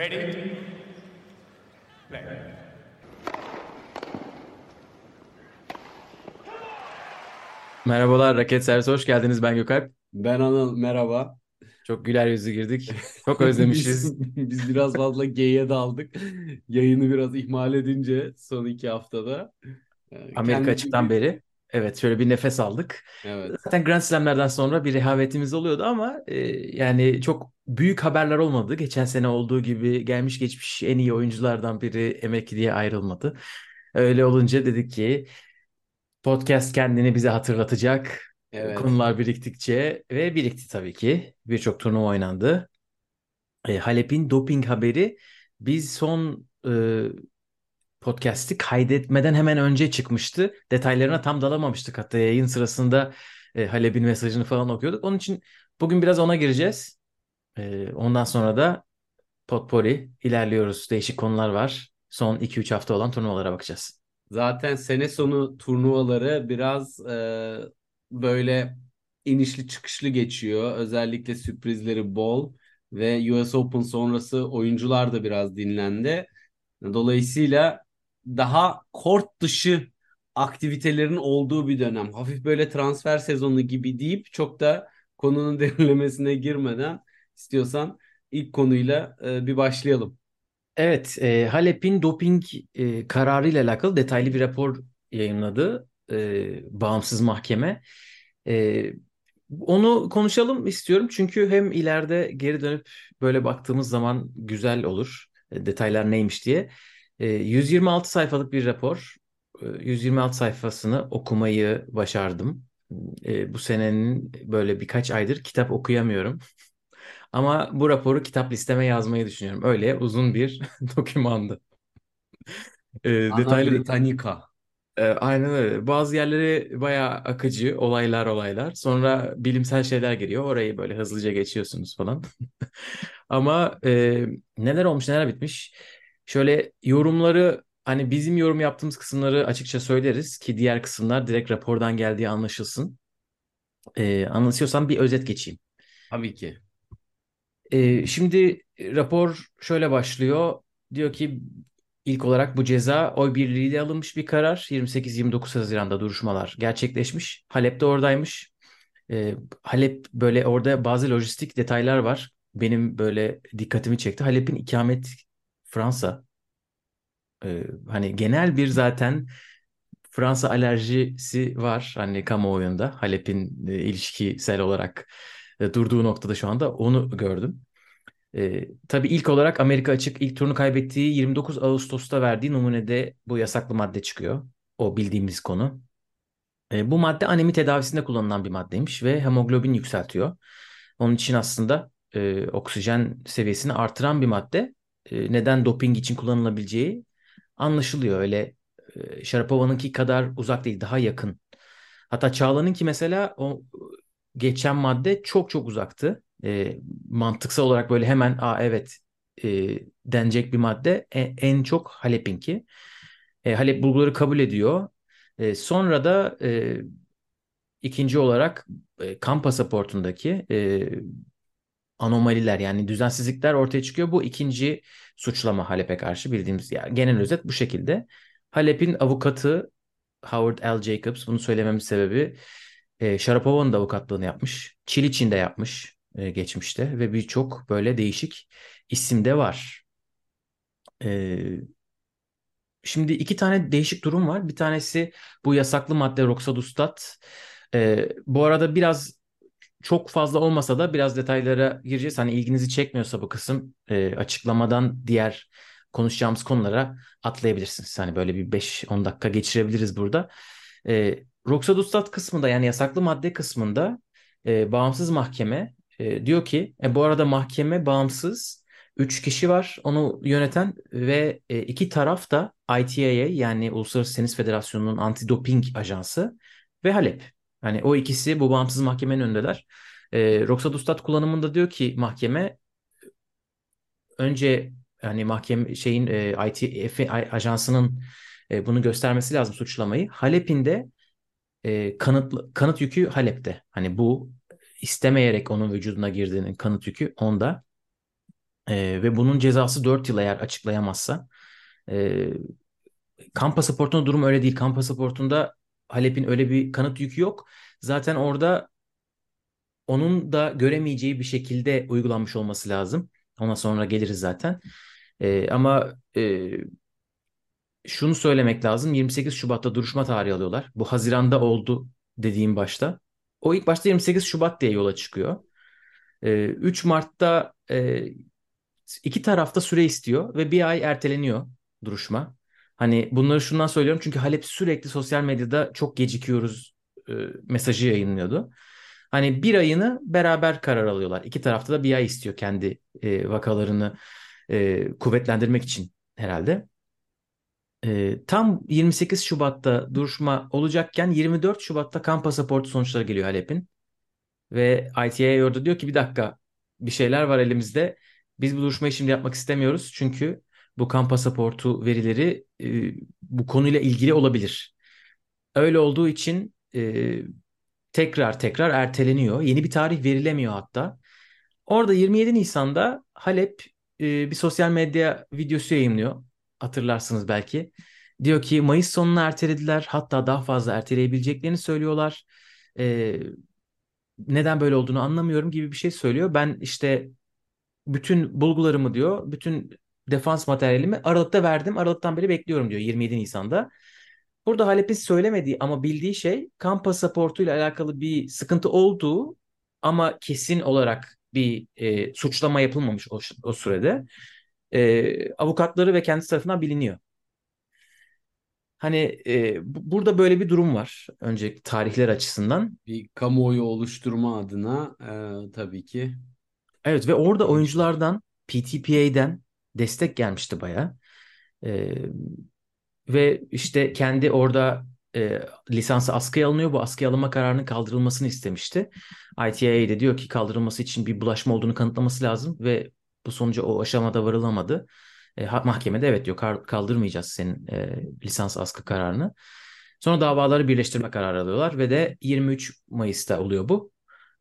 Ready? Play. Merhabalar Raket Servisi hoş geldiniz ben Gökalp. Ben Anıl merhaba. Çok güler yüzlü girdik. Çok özlemişiz. Biz, biz biraz fazla geyiğe daldık. Yayını biraz ihmal edince son iki haftada. Ee, Amerika kendi açıktan gibi- beri. Evet şöyle bir nefes aldık. Evet. Zaten Grand Slam'lerden sonra bir rehavetimiz oluyordu ama e, yani çok büyük haberler olmadı. Geçen sene olduğu gibi gelmiş geçmiş en iyi oyunculardan biri emekliye ayrılmadı. Öyle olunca dedik ki podcast kendini bize hatırlatacak. Evet. Konular biriktikçe ve birikti tabii ki. Birçok turnuva oynandı. E, Halep'in doping haberi biz son e, podcast'i kaydetmeden hemen önce çıkmıştı. Detaylarına tam dalamamıştık hatta yayın sırasında e, Halep'in mesajını falan okuyorduk. Onun için bugün biraz ona gireceğiz. E, ondan sonra da potpourri ilerliyoruz. Değişik konular var. Son 2-3 hafta olan turnuvalara bakacağız. Zaten sene sonu turnuvaları biraz e, böyle inişli çıkışlı geçiyor. Özellikle sürprizleri bol ve US Open sonrası oyuncular da biraz dinlendi. Dolayısıyla daha kort dışı aktivitelerin olduğu bir dönem. Hafif böyle transfer sezonu gibi deyip çok da konunun derinlemesine girmeden istiyorsan ilk konuyla e, bir başlayalım. Evet, e, Halep'in doping e, kararı ile alakalı detaylı bir rapor yayınladı e, bağımsız mahkeme. E, onu konuşalım istiyorum çünkü hem ileride geri dönüp böyle baktığımız zaman güzel olur e, detaylar neymiş diye. E, 126 sayfalık bir rapor. E, 126 sayfasını okumayı başardım. E, bu senenin böyle birkaç aydır kitap okuyamıyorum. Ama bu raporu kitap listeme yazmayı düşünüyorum. Öyle uzun bir dokümandı. E, detaylı Britannica. e, aynen öyle. Bazı yerleri bayağı akıcı, olaylar olaylar. Sonra bilimsel şeyler geliyor. Orayı böyle hızlıca geçiyorsunuz falan. Ama e, neler olmuş, neler bitmiş. Şöyle yorumları hani bizim yorum yaptığımız kısımları açıkça söyleriz ki diğer kısımlar direkt rapordan geldiği anlaşılsın. E, anlatıyorsam bir özet geçeyim. Tabii ki. Ee, şimdi rapor şöyle başlıyor. Diyor ki ilk olarak bu ceza oy birliğiyle alınmış bir karar. 28-29 Haziran'da duruşmalar gerçekleşmiş. Halep de oradaymış. Ee, Halep böyle orada bazı lojistik detaylar var. Benim böyle dikkatimi çekti. Halep'in ikamet Fransa. Ee, hani genel bir zaten Fransa alerjisi var hani kamuoyunda. Halep'in e, ilişkisel olarak e, durduğu noktada şu anda onu gördüm. E, tabii ilk olarak Amerika açık ilk turunu kaybettiği 29 Ağustos'ta verdiği numunede bu yasaklı madde çıkıyor. O bildiğimiz konu. E, bu madde anemi tedavisinde kullanılan bir maddeymiş ve hemoglobin yükseltiyor. Onun için aslında e, oksijen seviyesini artıran bir madde. E, neden doping için kullanılabileceği anlaşılıyor. Öyle e, Sharapova'nınki kadar uzak değil, daha yakın. Hatta Çağla'nınki mesela o geçen madde çok çok uzaktı. E, mantıksal olarak böyle hemen Aa, evet e, denecek bir madde en, en çok Halep'inki. E, Halep bulguları kabul ediyor. E, sonra da e, ikinci olarak e, kan pasaportundaki e, anomaliler yani düzensizlikler ortaya çıkıyor. Bu ikinci suçlama Halep'e karşı bildiğimiz yani genel özet bu şekilde. Halep'in avukatı Howard L. Jacobs bunu söylememin sebebi e, Sharapova'nın da avukatlığını yapmış. Çiliç'in de yapmış e, geçmişte ve birçok böyle değişik isim de var. E, şimdi iki tane değişik durum var. Bir tanesi bu yasaklı madde Roxadustat. E, bu arada biraz çok fazla olmasa da biraz detaylara gireceğiz. Hani ilginizi çekmiyorsa bu kısım e, açıklamadan diğer konuşacağımız konulara atlayabilirsiniz. Hani böyle bir 5-10 dakika geçirebiliriz burada. E, Roxadustat kısmında yani yasaklı madde kısmında e, bağımsız mahkeme e, diyor ki e, bu arada mahkeme bağımsız 3 kişi var onu yöneten ve e, iki taraf da ITAA yani Uluslararası Tenis Federasyonu'nun antidoping ajansı ve Halep. Yani o ikisi bu bağımsız mahkemenin önündeler. E, Roxadustat kullanımında diyor ki mahkeme önce yani mahkeme şeyin e, ITF ajansının e, bunu göstermesi lazım suçlamayı. Halep'in de e, kanıt kanıt yükü Halep'te. Hani bu istemeyerek onun vücuduna girdiğinin kanıt yükü onda. E, ve bunun cezası 4 yıl eğer açıklayamazsa. E, kamp pasaportunda durum öyle değil. Kamp pasaportunda Halep'in öyle bir kanıt yükü yok. Zaten orada onun da göremeyeceği bir şekilde uygulanmış olması lazım. Ona sonra geliriz zaten. E, ama e, şunu söylemek lazım. 28 Şubat'ta duruşma tarihi alıyorlar. Bu Haziran'da oldu dediğim başta. O ilk başta 28 Şubat diye yola çıkıyor. E, 3 Mart'ta e, iki tarafta süre istiyor ve bir ay erteleniyor duruşma. Hani bunları şundan söylüyorum çünkü Halep sürekli sosyal medyada çok gecikiyoruz e, mesajı yayınlıyordu. Hani bir ayını beraber karar alıyorlar. İki tarafta da bir ay istiyor kendi e, vakalarını e, kuvvetlendirmek için herhalde. E, tam 28 Şubat'ta duruşma olacakken 24 Şubat'ta kan pasaportu sonuçları geliyor Halep'in. Ve ITA orada diyor ki bir dakika bir şeyler var elimizde. Biz bu duruşmayı şimdi yapmak istemiyoruz. Çünkü bu kan pasaportu verileri e, bu konuyla ilgili olabilir. Öyle olduğu için e, tekrar tekrar erteleniyor. Yeni bir tarih verilemiyor hatta. Orada 27 Nisan'da Halep e, bir sosyal medya videosu yayınlıyor. Hatırlarsınız belki. Diyor ki Mayıs sonuna ertelediler. Hatta daha fazla erteleyebileceklerini söylüyorlar. E, neden böyle olduğunu anlamıyorum gibi bir şey söylüyor. Ben işte bütün bulgularımı diyor, bütün defans materyalimi Aralık'ta verdim. Aralık'tan beri bekliyorum diyor 27 Nisan'da. Burada Halep'in söylemediği ama bildiği şey kan pasaportuyla alakalı bir sıkıntı olduğu ama kesin olarak bir e, suçlama yapılmamış o, o sürede. E, avukatları ve kendisi tarafından biliniyor. Hani e, burada böyle bir durum var. Önce tarihler açısından. Bir kamuoyu oluşturma adına e, tabii ki. Evet ve orada oyunculardan PTPA'den destek gelmişti baya. E, ve işte kendi orada e, lisansı askıya alınıyor. Bu askıya alınma kararının kaldırılmasını istemişti. ITIA de diyor ki kaldırılması için bir bulaşma olduğunu kanıtlaması lazım ve bu sonuca o aşamada varılamadı. E, mahkemede evet diyor kaldırmayacağız senin e, lisans askı kararını. Sonra davaları birleştirme kararı alıyorlar ve de 23 Mayıs'ta oluyor bu.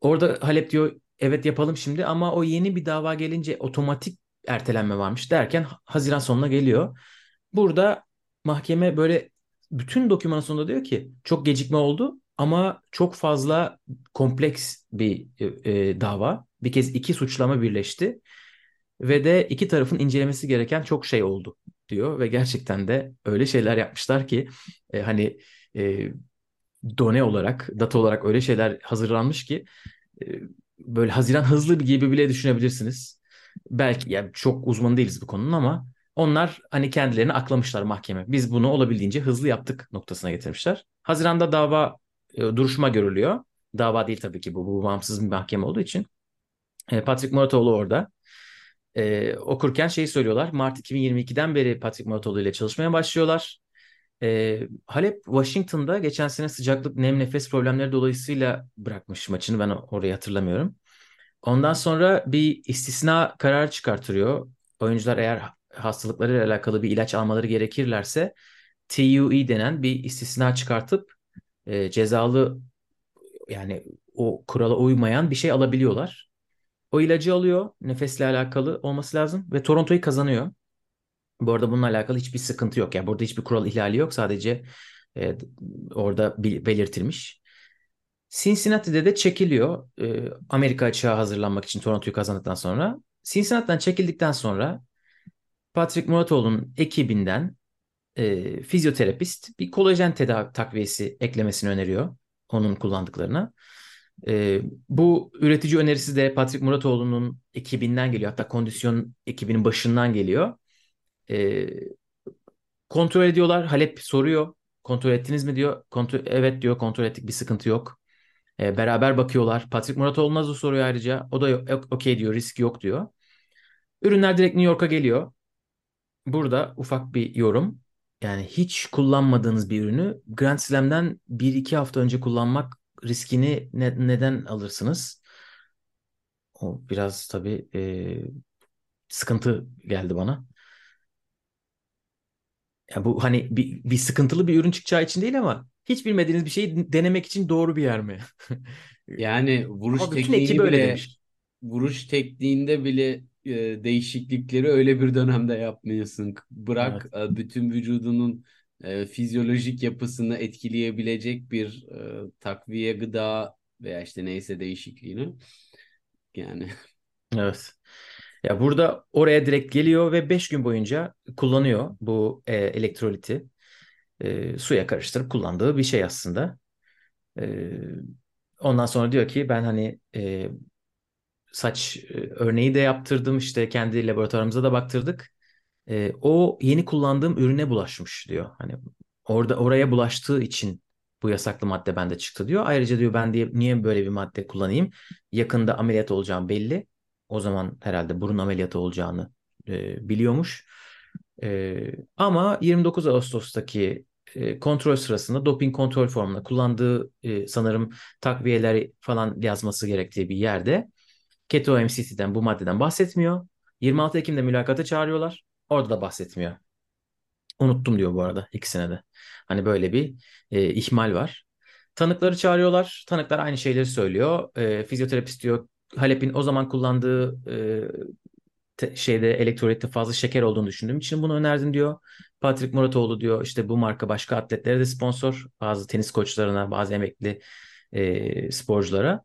Orada Halep diyor evet yapalım şimdi ama o yeni bir dava gelince otomatik ertelenme varmış derken Haziran sonuna geliyor. Burada mahkeme böyle bütün doküman sonunda diyor ki çok gecikme oldu ama çok fazla kompleks bir e, e, dava. Bir kez iki suçlama birleşti ve de iki tarafın incelemesi gereken çok şey oldu diyor ve gerçekten de öyle şeyler yapmışlar ki e, hani e, done olarak, data olarak öyle şeyler hazırlanmış ki e, böyle Haziran hızlı gibi bile düşünebilirsiniz. Belki yani çok uzman değiliz bu konunun ama onlar hani kendilerini aklamışlar mahkeme. Biz bunu olabildiğince hızlı yaptık noktasına getirmişler. Haziranda dava e, duruşma görülüyor. Dava değil tabii ki bu, bu bağımsız bir mahkeme olduğu için. E, Patrick Muratoğlu orada. E, okurken şeyi söylüyorlar. Mart 2022'den beri Patrick Muratoğlu ile çalışmaya başlıyorlar. E, Halep Washington'da geçen sene sıcaklık, nem, nefes problemleri dolayısıyla bırakmış maçını. Ben orayı hatırlamıyorum. Ondan sonra bir istisna karar çıkartıyor. Oyuncular eğer hastalıklarıyla alakalı bir ilaç almaları gerekirlerse TUE denen bir istisna çıkartıp e, cezalı yani o kurala uymayan bir şey alabiliyorlar. O ilacı alıyor. Nefesle alakalı olması lazım ve Toronto'yu kazanıyor. Bu arada bununla alakalı hiçbir sıkıntı yok. Yani burada hiçbir kural ihlali yok. Sadece e, orada belirtilmiş. Cincinnati'de de çekiliyor. E, Amerika açığa hazırlanmak için Toronto'yu kazandıktan sonra. Cincinnati'den çekildikten sonra Patrick Muratoğlu'nun ekibinden e, fizyoterapist bir kolajen tedavi takviyesi eklemesini öneriyor onun kullandıklarına. E, bu üretici önerisi de Patrick Muratoğlu'nun ekibinden geliyor. Hatta kondisyon ekibinin başından geliyor. E, kontrol ediyorlar. Halep soruyor. Kontrol ettiniz mi diyor. Kontrol, evet diyor kontrol ettik bir sıkıntı yok. E, beraber bakıyorlar. Patrick Muratoğlu da soruyor ayrıca. O da okey diyor risk yok diyor. Ürünler direkt New York'a geliyor burada ufak bir yorum. Yani hiç kullanmadığınız bir ürünü Grand Slam'den 1-2 hafta önce kullanmak riskini ne, neden alırsınız? O biraz tabii e, sıkıntı geldi bana. Ya bu hani bir, bir sıkıntılı bir ürün çıkacağı için değil ama hiç bilmediğiniz bir şeyi denemek için doğru bir yer mi? yani vuruş tekniğini bile vuruş tekniğinde bile e, değişiklikleri öyle bir dönemde yapmıyorsun. Bırak e, bütün vücudunun e, fizyolojik yapısını etkileyebilecek bir e, takviye gıda veya işte neyse değişikliğini. Yani Evet. Ya burada oraya direkt geliyor ve 5 gün boyunca kullanıyor bu e, elektroliti. E, suya karıştırıp kullandığı bir şey aslında. E, ondan sonra diyor ki ben hani e, saç e, örneği de yaptırdım işte kendi laboratuvarımıza da baktırdık. E, o yeni kullandığım ürüne bulaşmış diyor. Hani orada oraya bulaştığı için bu yasaklı madde bende çıktı diyor. Ayrıca diyor ben diye niye böyle bir madde kullanayım? Yakında ameliyat olacağım belli. O zaman herhalde burun ameliyatı olacağını e, biliyormuş. E, ama 29 Ağustos'taki e, kontrol sırasında doping kontrol formunda kullandığı e, sanırım takviyeler falan yazması gerektiği bir yerde Keto MCT'den bu maddeden bahsetmiyor. 26 Ekim'de mülakata çağırıyorlar. Orada da bahsetmiyor. Unuttum diyor bu arada ikisine de. Hani böyle bir e, ihmal var. Tanıkları çağırıyorlar. Tanıklar aynı şeyleri söylüyor. E, fizyoterapist diyor Halep'in o zaman kullandığı e, şeyde elektrolitte fazla şeker olduğunu düşündüğüm için bunu önerdim diyor. Patrick Muratoğlu diyor işte bu marka başka atletlere de sponsor. Bazı tenis koçlarına, bazı emekli e, sporculara.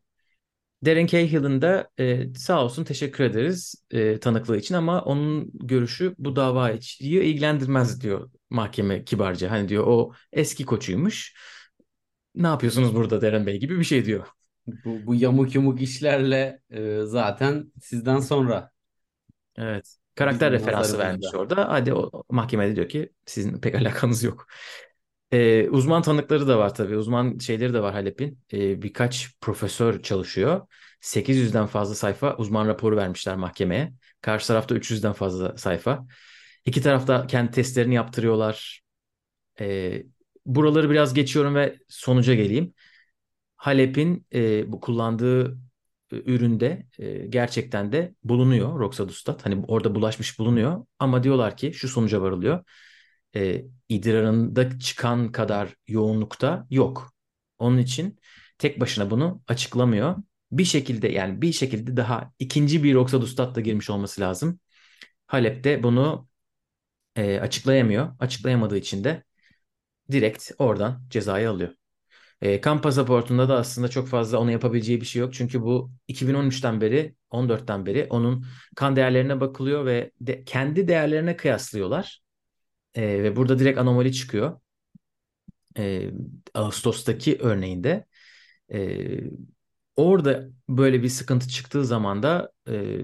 Darren Cahill'in de e, sağ olsun teşekkür ederiz e, tanıklığı için ama onun görüşü bu davayı ilgilendirmez diyor mahkeme kibarca. Hani diyor o eski koçuymuş. Ne yapıyorsunuz burada Darren Bey gibi bir şey diyor. Bu, bu yamuk yumuk işlerle e, zaten sizden sonra. Evet. Karakter Bizim referansı vermiş orada. Hadi o mahkemede diyor ki sizin pek alakanız yok. Ee, uzman tanıkları da var tabii. Uzman şeyleri de var Halep'in. Ee, birkaç profesör çalışıyor. 800'den fazla sayfa uzman raporu vermişler mahkemeye. Karşı tarafta 300'den fazla sayfa. İki tarafta kendi testlerini yaptırıyorlar. Ee, buraları biraz geçiyorum ve sonuca geleyim. Halep'in e, bu kullandığı üründe e, gerçekten de bulunuyor Roxadustat. Hani orada bulaşmış bulunuyor. Ama diyorlar ki şu sonuca varılıyor e, idrarında çıkan kadar yoğunlukta yok. Onun için tek başına bunu açıklamıyor. Bir şekilde yani bir şekilde daha ikinci bir oksadustat da girmiş olması lazım. Halep'te bunu e, açıklayamıyor. Açıklayamadığı için de direkt oradan cezayı alıyor. E, kan pasaportunda da aslında çok fazla onu yapabileceği bir şey yok. Çünkü bu 2013'ten beri, 14'ten beri onun kan değerlerine bakılıyor ve de, kendi değerlerine kıyaslıyorlar. E, ve burada direkt anomali çıkıyor. E, Ağustos'taki örneğinde. E, orada böyle bir sıkıntı çıktığı zaman da e,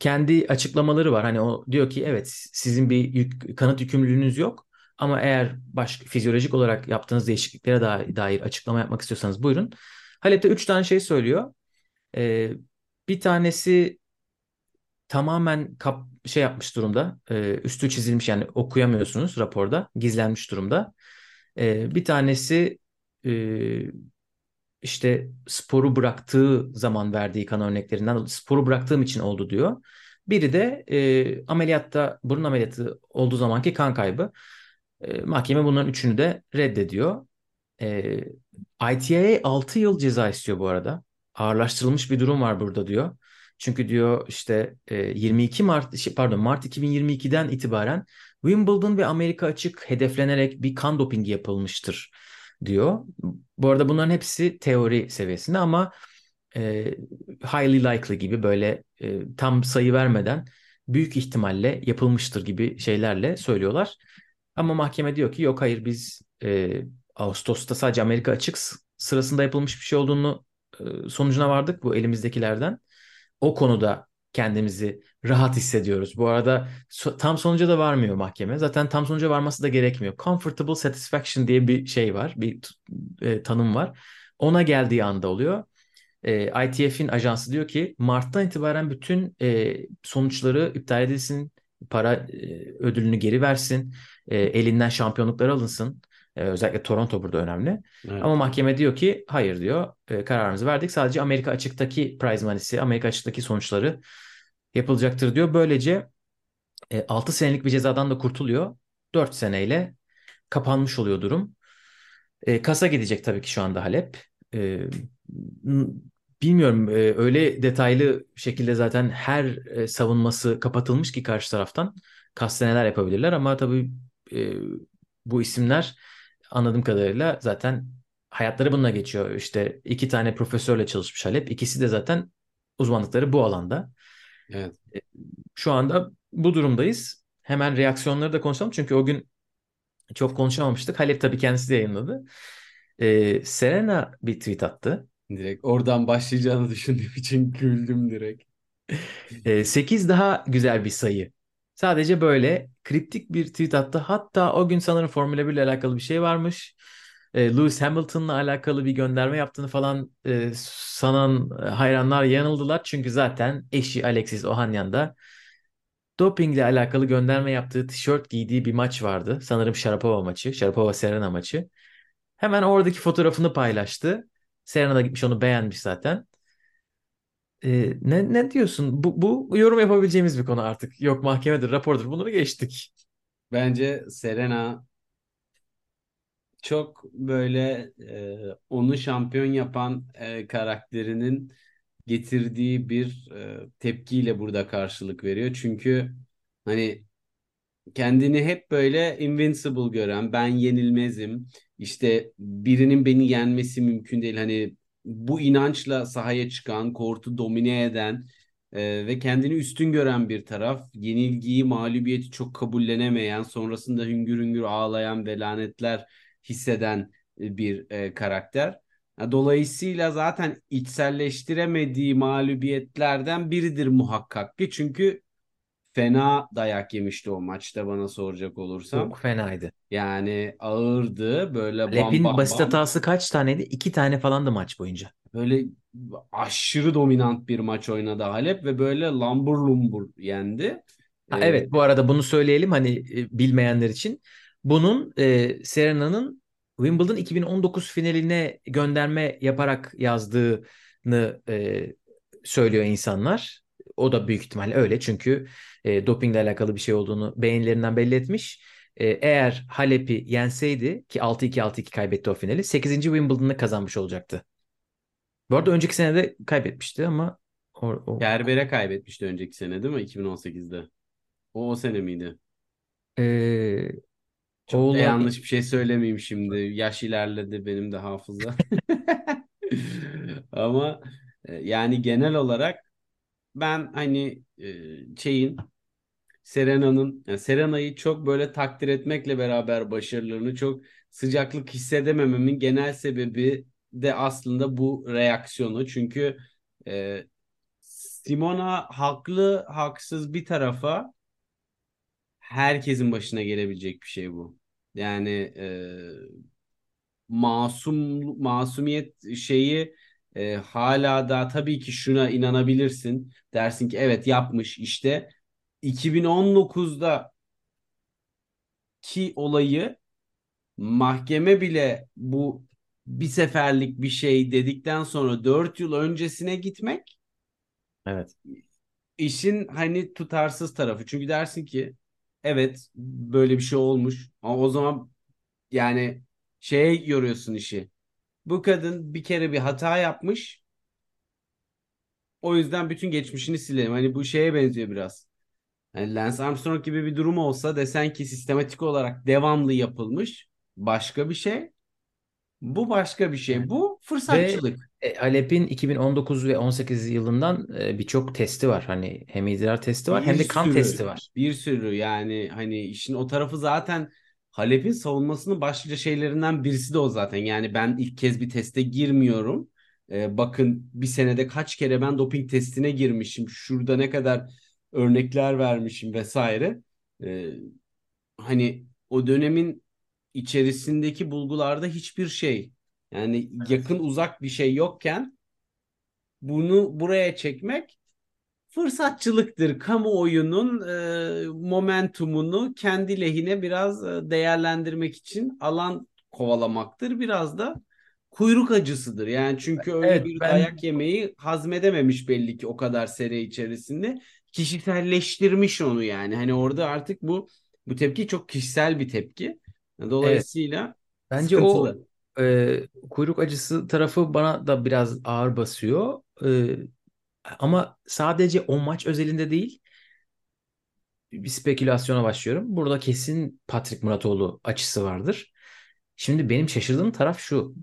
kendi açıklamaları var. Hani o diyor ki evet sizin bir yük, kanıt yükümlülüğünüz yok. Ama eğer başka fizyolojik olarak yaptığınız değişikliklere dair, açıklama yapmak istiyorsanız buyurun. Halep'te üç tane şey söylüyor. Ee, bir tanesi tamamen kap, şey yapmış durumda. E, üstü çizilmiş yani okuyamıyorsunuz raporda. Gizlenmiş durumda. E, bir tanesi e, işte sporu bıraktığı zaman verdiği kan örneklerinden sporu bıraktığım için oldu diyor. Biri de e, ameliyatta burun ameliyatı olduğu zamanki kan kaybı. E, mahkeme bunların üçünü de reddediyor. E, ITIA 6 yıl ceza istiyor bu arada. Ağırlaştırılmış bir durum var burada diyor. Çünkü diyor işte 22 e, Mart şey, pardon Mart 2022'den itibaren Wimbledon ve Amerika açık hedeflenerek bir kan dopingi yapılmıştır diyor. Bu arada bunların hepsi teori seviyesinde ama e, highly likely gibi böyle e, tam sayı vermeden büyük ihtimalle yapılmıştır gibi şeylerle söylüyorlar. Ama mahkeme diyor ki yok hayır biz e, Ağustos'ta sadece Amerika açık sırasında yapılmış bir şey olduğunu e, sonucuna vardık bu elimizdekilerden o konuda kendimizi rahat hissediyoruz. Bu arada so- tam sonuca da varmıyor mahkeme. Zaten tam sonuca varması da gerekmiyor. Comfortable satisfaction diye bir şey var, bir e, tanım var. Ona geldiği anda oluyor. E, ITF'in ajansı diyor ki Mart'tan itibaren bütün e, sonuçları iptal edilsin, para e, ödülünü geri versin, e, elinden şampiyonluklar alınsın. Ee, özellikle Toronto burada önemli. Evet. Ama mahkeme diyor ki hayır diyor e, kararımızı verdik. Sadece Amerika açıktaki prize money'si, Amerika açıktaki sonuçları yapılacaktır diyor. Böylece e, 6 senelik bir cezadan da kurtuluyor. 4 seneyle kapanmış oluyor durum. E, kasa gidecek tabii ki şu anda Halep. E, bilmiyorum e, öyle detaylı şekilde zaten her e, savunması kapatılmış ki karşı taraftan kasteneler yapabilirler ama tabii e, bu isimler anladığım kadarıyla zaten hayatları bununla geçiyor. İşte iki tane profesörle çalışmış Halep. İkisi de zaten uzmanlıkları bu alanda. Evet. Şu anda bu durumdayız. Hemen reaksiyonları da konuşalım. Çünkü o gün çok konuşamamıştık. Halep tabii kendisi de yayınladı. Ee, Serena bir tweet attı. Direkt oradan başlayacağını düşündüğüm için güldüm direkt. Ee, 8 daha güzel bir sayı. Sadece böyle kriptik bir tweet attı. Hatta o gün sanırım Formula 1 ile alakalı bir şey varmış. Ee, Lewis Hamilton'la alakalı bir gönderme yaptığını falan e, sanan hayranlar yanıldılar. Çünkü zaten eşi Alexis Ohanian da dopingle alakalı gönderme yaptığı tişört giydiği bir maç vardı. Sanırım Sharapova maçı. Sharapova Serena maçı. Hemen oradaki fotoğrafını paylaştı. Serena da gitmiş onu beğenmiş zaten. Ee, ne, ne diyorsun? Bu, bu yorum yapabileceğimiz bir konu artık. Yok mahkemedir, rapordur. Bunları geçtik. Bence Serena çok böyle e, onu şampiyon yapan e, karakterinin getirdiği bir e, tepkiyle burada karşılık veriyor. Çünkü hani kendini hep böyle invincible gören, ben yenilmezim, işte birinin beni yenmesi mümkün değil. Hani bu inançla sahaya çıkan, kortu domine eden e, ve kendini üstün gören bir taraf. Yenilgiyi, mağlubiyeti çok kabullenemeyen, sonrasında hüngür hüngür ağlayan ve lanetler hisseden e, bir e, karakter. Dolayısıyla zaten içselleştiremediği mağlubiyetlerden biridir muhakkak ki. Çünkü fena dayak yemişti o maçta bana soracak olursam. Çok fenaydı. Yani ağırdı böyle bam Lep'in bam basit bam. hatası kaç taneydi? İki tane falandı maç boyunca. Böyle aşırı dominant bir maç oynadı Halep ve böyle lambur lumbur yendi. Ha, Ee, evet bu arada bunu söyleyelim hani e, bilmeyenler için. Bunun e, Serena'nın Wimbledon 2019 finaline gönderme yaparak yazdığını e, söylüyor insanlar. O da büyük ihtimalle öyle çünkü e, dopingle alakalı bir şey olduğunu beğenilerinden belli etmiş. E, eğer Halep'i yenseydi ki 6-2 6-2 kaybetti o finali 8. Wimbledon'ı kazanmış olacaktı. Bu arada önceki sene de kaybetmişti ama o, o- Kerber'e kaybetmişti önceki sene değil mi? 2018'de. O o sene miydi? e, Çok oğlan- yanlış bir şey söylemeyeyim şimdi. Yaş ilerledi benim de hafıza. Ama e, yani genel olarak ben hani e, şeyin Serena'nın yani Serena'yı çok böyle takdir etmekle beraber başarılarını çok sıcaklık hissedemememin genel sebebi de aslında bu reaksiyonu. Çünkü e, Simona haklı haksız bir tarafa herkesin başına gelebilecek bir şey bu. Yani e, masum masumiyet şeyi e, hala da tabii ki şuna inanabilirsin. Dersin ki evet yapmış işte 2019'da ki olayı mahkeme bile bu bir seferlik bir şey dedikten sonra 4 yıl öncesine gitmek evet. işin hani tutarsız tarafı. Çünkü dersin ki evet böyle bir şey olmuş ama o zaman yani şeye yoruyorsun işi. Bu kadın bir kere bir hata yapmış. O yüzden bütün geçmişini silelim. Hani bu şeye benziyor biraz. Yani Lance Armstrong gibi bir durum olsa desen ki sistematik olarak devamlı yapılmış başka bir şey. Bu başka bir şey. Bu fırsatçılık. E, Halep'in 2019 ve 18 yılından e, birçok testi var. Hani hem idrar testi var hem Bir de kan sürü, testi var. Bir sürü yani hani işin o tarafı zaten Halep'in savunmasının başlıca şeylerinden birisi de o zaten. Yani ben ilk kez bir teste girmiyorum. Ee, bakın bir senede kaç kere ben doping testine girmişim. Şurada ne kadar örnekler vermişim vesaire. Ee, hani o dönemin içerisindeki bulgularda hiçbir şey yani yakın uzak bir şey yokken bunu buraya çekmek fırsatçılıktır. Kamuoyunun e, momentumunu kendi lehine biraz e, değerlendirmek için alan kovalamaktır. Biraz da kuyruk acısıdır. Yani çünkü öyle Evet, bir ben- dayak yemeyi hazmedememiş belli ki o kadar seri içerisinde. Kişiselleştirmiş onu yani. Hani orada artık bu bu tepki çok kişisel bir tepki. Dolayısıyla Bence o sıkıntılı. e, kuyruk acısı tarafı bana da biraz ağır basıyor. Ee, ama sadece o maç özelinde değil bir spekülasyona başlıyorum. Burada kesin Patrick Muratoğlu açısı vardır. Şimdi benim şaşırdığım taraf şu.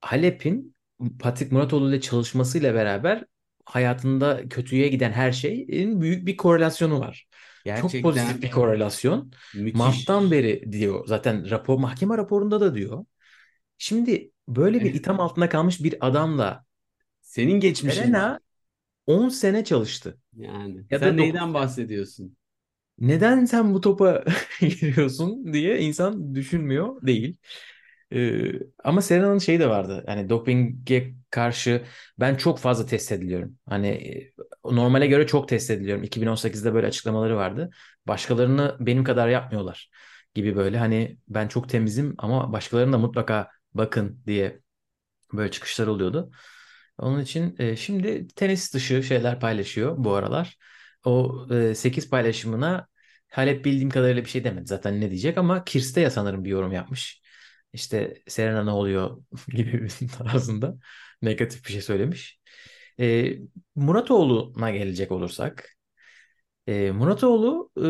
Halep'in Patrick Muratoğlu ile çalışmasıyla beraber hayatında kötüye giden her şeyin büyük bir korelasyonu var. Çok Gerçekten pozitif bir korelasyon. müthiş. Mart'tan beri diyor. Zaten rapor mahkeme raporunda da diyor. Şimdi böyle bir itham altında kalmış bir adamla Senin geçmişin. Serena 10 sene çalıştı. Yani Ya sen neyden sene. bahsediyorsun? Neden sen bu topa giriyorsun diye insan düşünmüyor değil. Ee, ama Serena'nın şeyi de vardı. Yani dopinge karşı ben çok fazla test ediliyorum. Hani e, normale göre çok test ediliyorum. 2018'de böyle açıklamaları vardı. Başkalarını benim kadar yapmıyorlar gibi böyle. Hani ben çok temizim ama başkalarına mutlaka bakın diye böyle çıkışlar oluyordu. Onun için e, şimdi tenis dışı şeyler paylaşıyor bu aralar. O e, 8 paylaşımına Halep bildiğim kadarıyla bir şey demedi zaten ne diyecek ama Kirsteya sanırım bir yorum yapmış. İşte Serena ne oluyor gibi bir tarzında negatif bir şey söylemiş. E, Muratoğlu'na gelecek olursak. E, Muratoğlu e,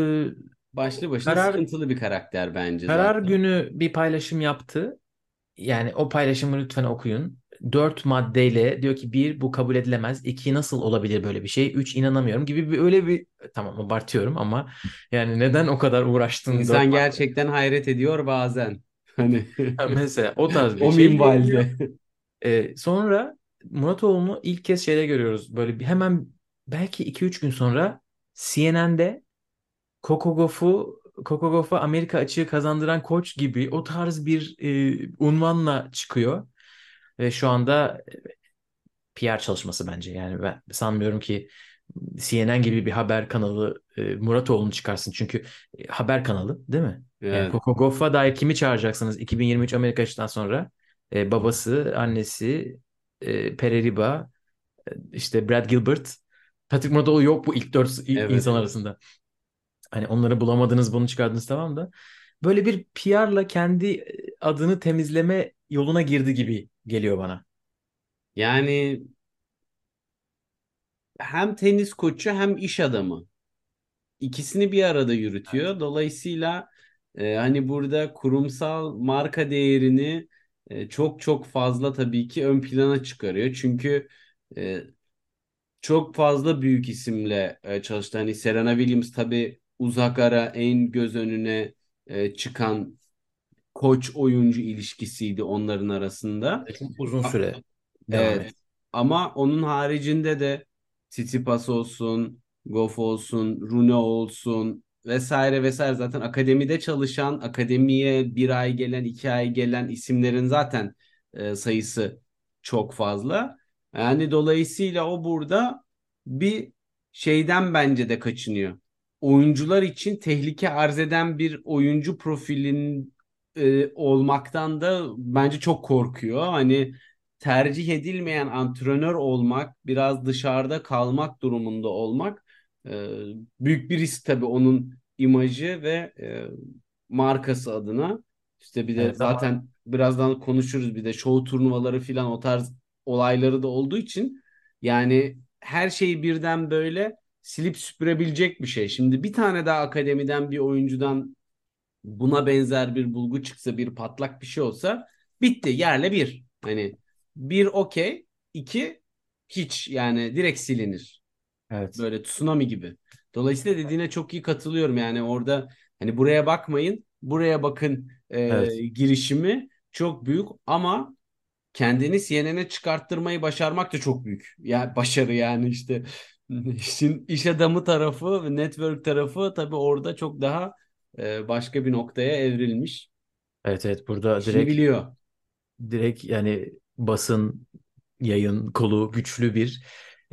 Başlı başına Karar- sıkıntılı bir karakter bence karar zaten. günü bir paylaşım yaptı. Yani o paylaşımı lütfen okuyun. Dört maddeyle diyor ki bir bu kabul edilemez. İki nasıl olabilir böyle bir şey? Üç inanamıyorum gibi bir öyle bir tamam abartıyorum ama yani neden o kadar uğraştın? İnsan madde? gerçekten hayret ediyor bazen. Hani Ha, Mesela o tarz bir o şey. minvalde. Ee, sonra Muratoğlu'nu ilk kez şeyde görüyoruz. Böyle bir, hemen belki 2-3 gün sonra CNN'de Coco Gauff'u Coco Gauff'a Amerika açığı kazandıran koç gibi o tarz bir e, unvanla çıkıyor. Ve şu anda PR çalışması bence. Yani ben sanmıyorum ki CNN gibi bir haber kanalı e, Muratoğlu'nu çıkarsın. Çünkü e, haber kanalı değil mi? Yani. Coco Gauff'a dair kimi çağıracaksınız 2023 Amerika açıdan sonra? E, babası, annesi, e, Pere Riba, e, işte Brad Gilbert. Patrick Muratoğlu yok bu ilk dört Evet. insan arasında. Hani onları bulamadınız bunu çıkardınız tamam da. Böyle bir PR'la kendi adını temizleme yoluna girdi gibi geliyor bana. Yani hem tenis koçu hem iş adamı. İkisini bir arada yürütüyor. Dolayısıyla e, hani burada kurumsal marka değerini e, çok çok fazla tabii ki ön plana çıkarıyor. Çünkü e, çok fazla büyük isimle e, çalıştı. Hani Serena Williams tabii uzak ara en göz önüne e, çıkan koç oyuncu ilişkisiydi onların arasında. Çok uzun süre Evet. Ama onun haricinde de Tsitsipas olsun, Goff olsun, Rune olsun vesaire vesaire zaten akademide çalışan, akademiye bir ay gelen, iki ay gelen isimlerin zaten e, sayısı çok fazla. Yani dolayısıyla o burada bir şeyden bence de kaçınıyor. Oyuncular için tehlike arz eden bir oyuncu profilin e, olmaktan da bence çok korkuyor. Hani tercih edilmeyen antrenör olmak, biraz dışarıda kalmak durumunda olmak e, büyük bir risk tabii onun imajı ve e, markası adına. İşte bir de Evet ama zaten birazdan konuşuruz bir de show turnuvaları filan o tarz olayları da olduğu için yani her şeyi birden böyle silip süpürebilecek bir şey. Şimdi bir tane daha akademiden bir oyuncudan buna benzer bir bulgu çıksa bir patlak bir şey olsa bitti yerle bir. Hani bir okey iki hiç yani direkt silinir. Evet. Böyle tsunami gibi. Dolayısıyla dediğine çok iyi katılıyorum yani orada hani buraya bakmayın buraya bakın e, Evet. girişimi çok büyük ama kendini CNN'e çıkarttırmayı başarmak da çok büyük. Yani başarı yani işte işin iş adamı tarafı network tarafı tabii orada çok daha e, başka bir noktaya evrilmiş. Evet evet burada İşini direkt biliyor. direkt yani basın yayın kolu güçlü bir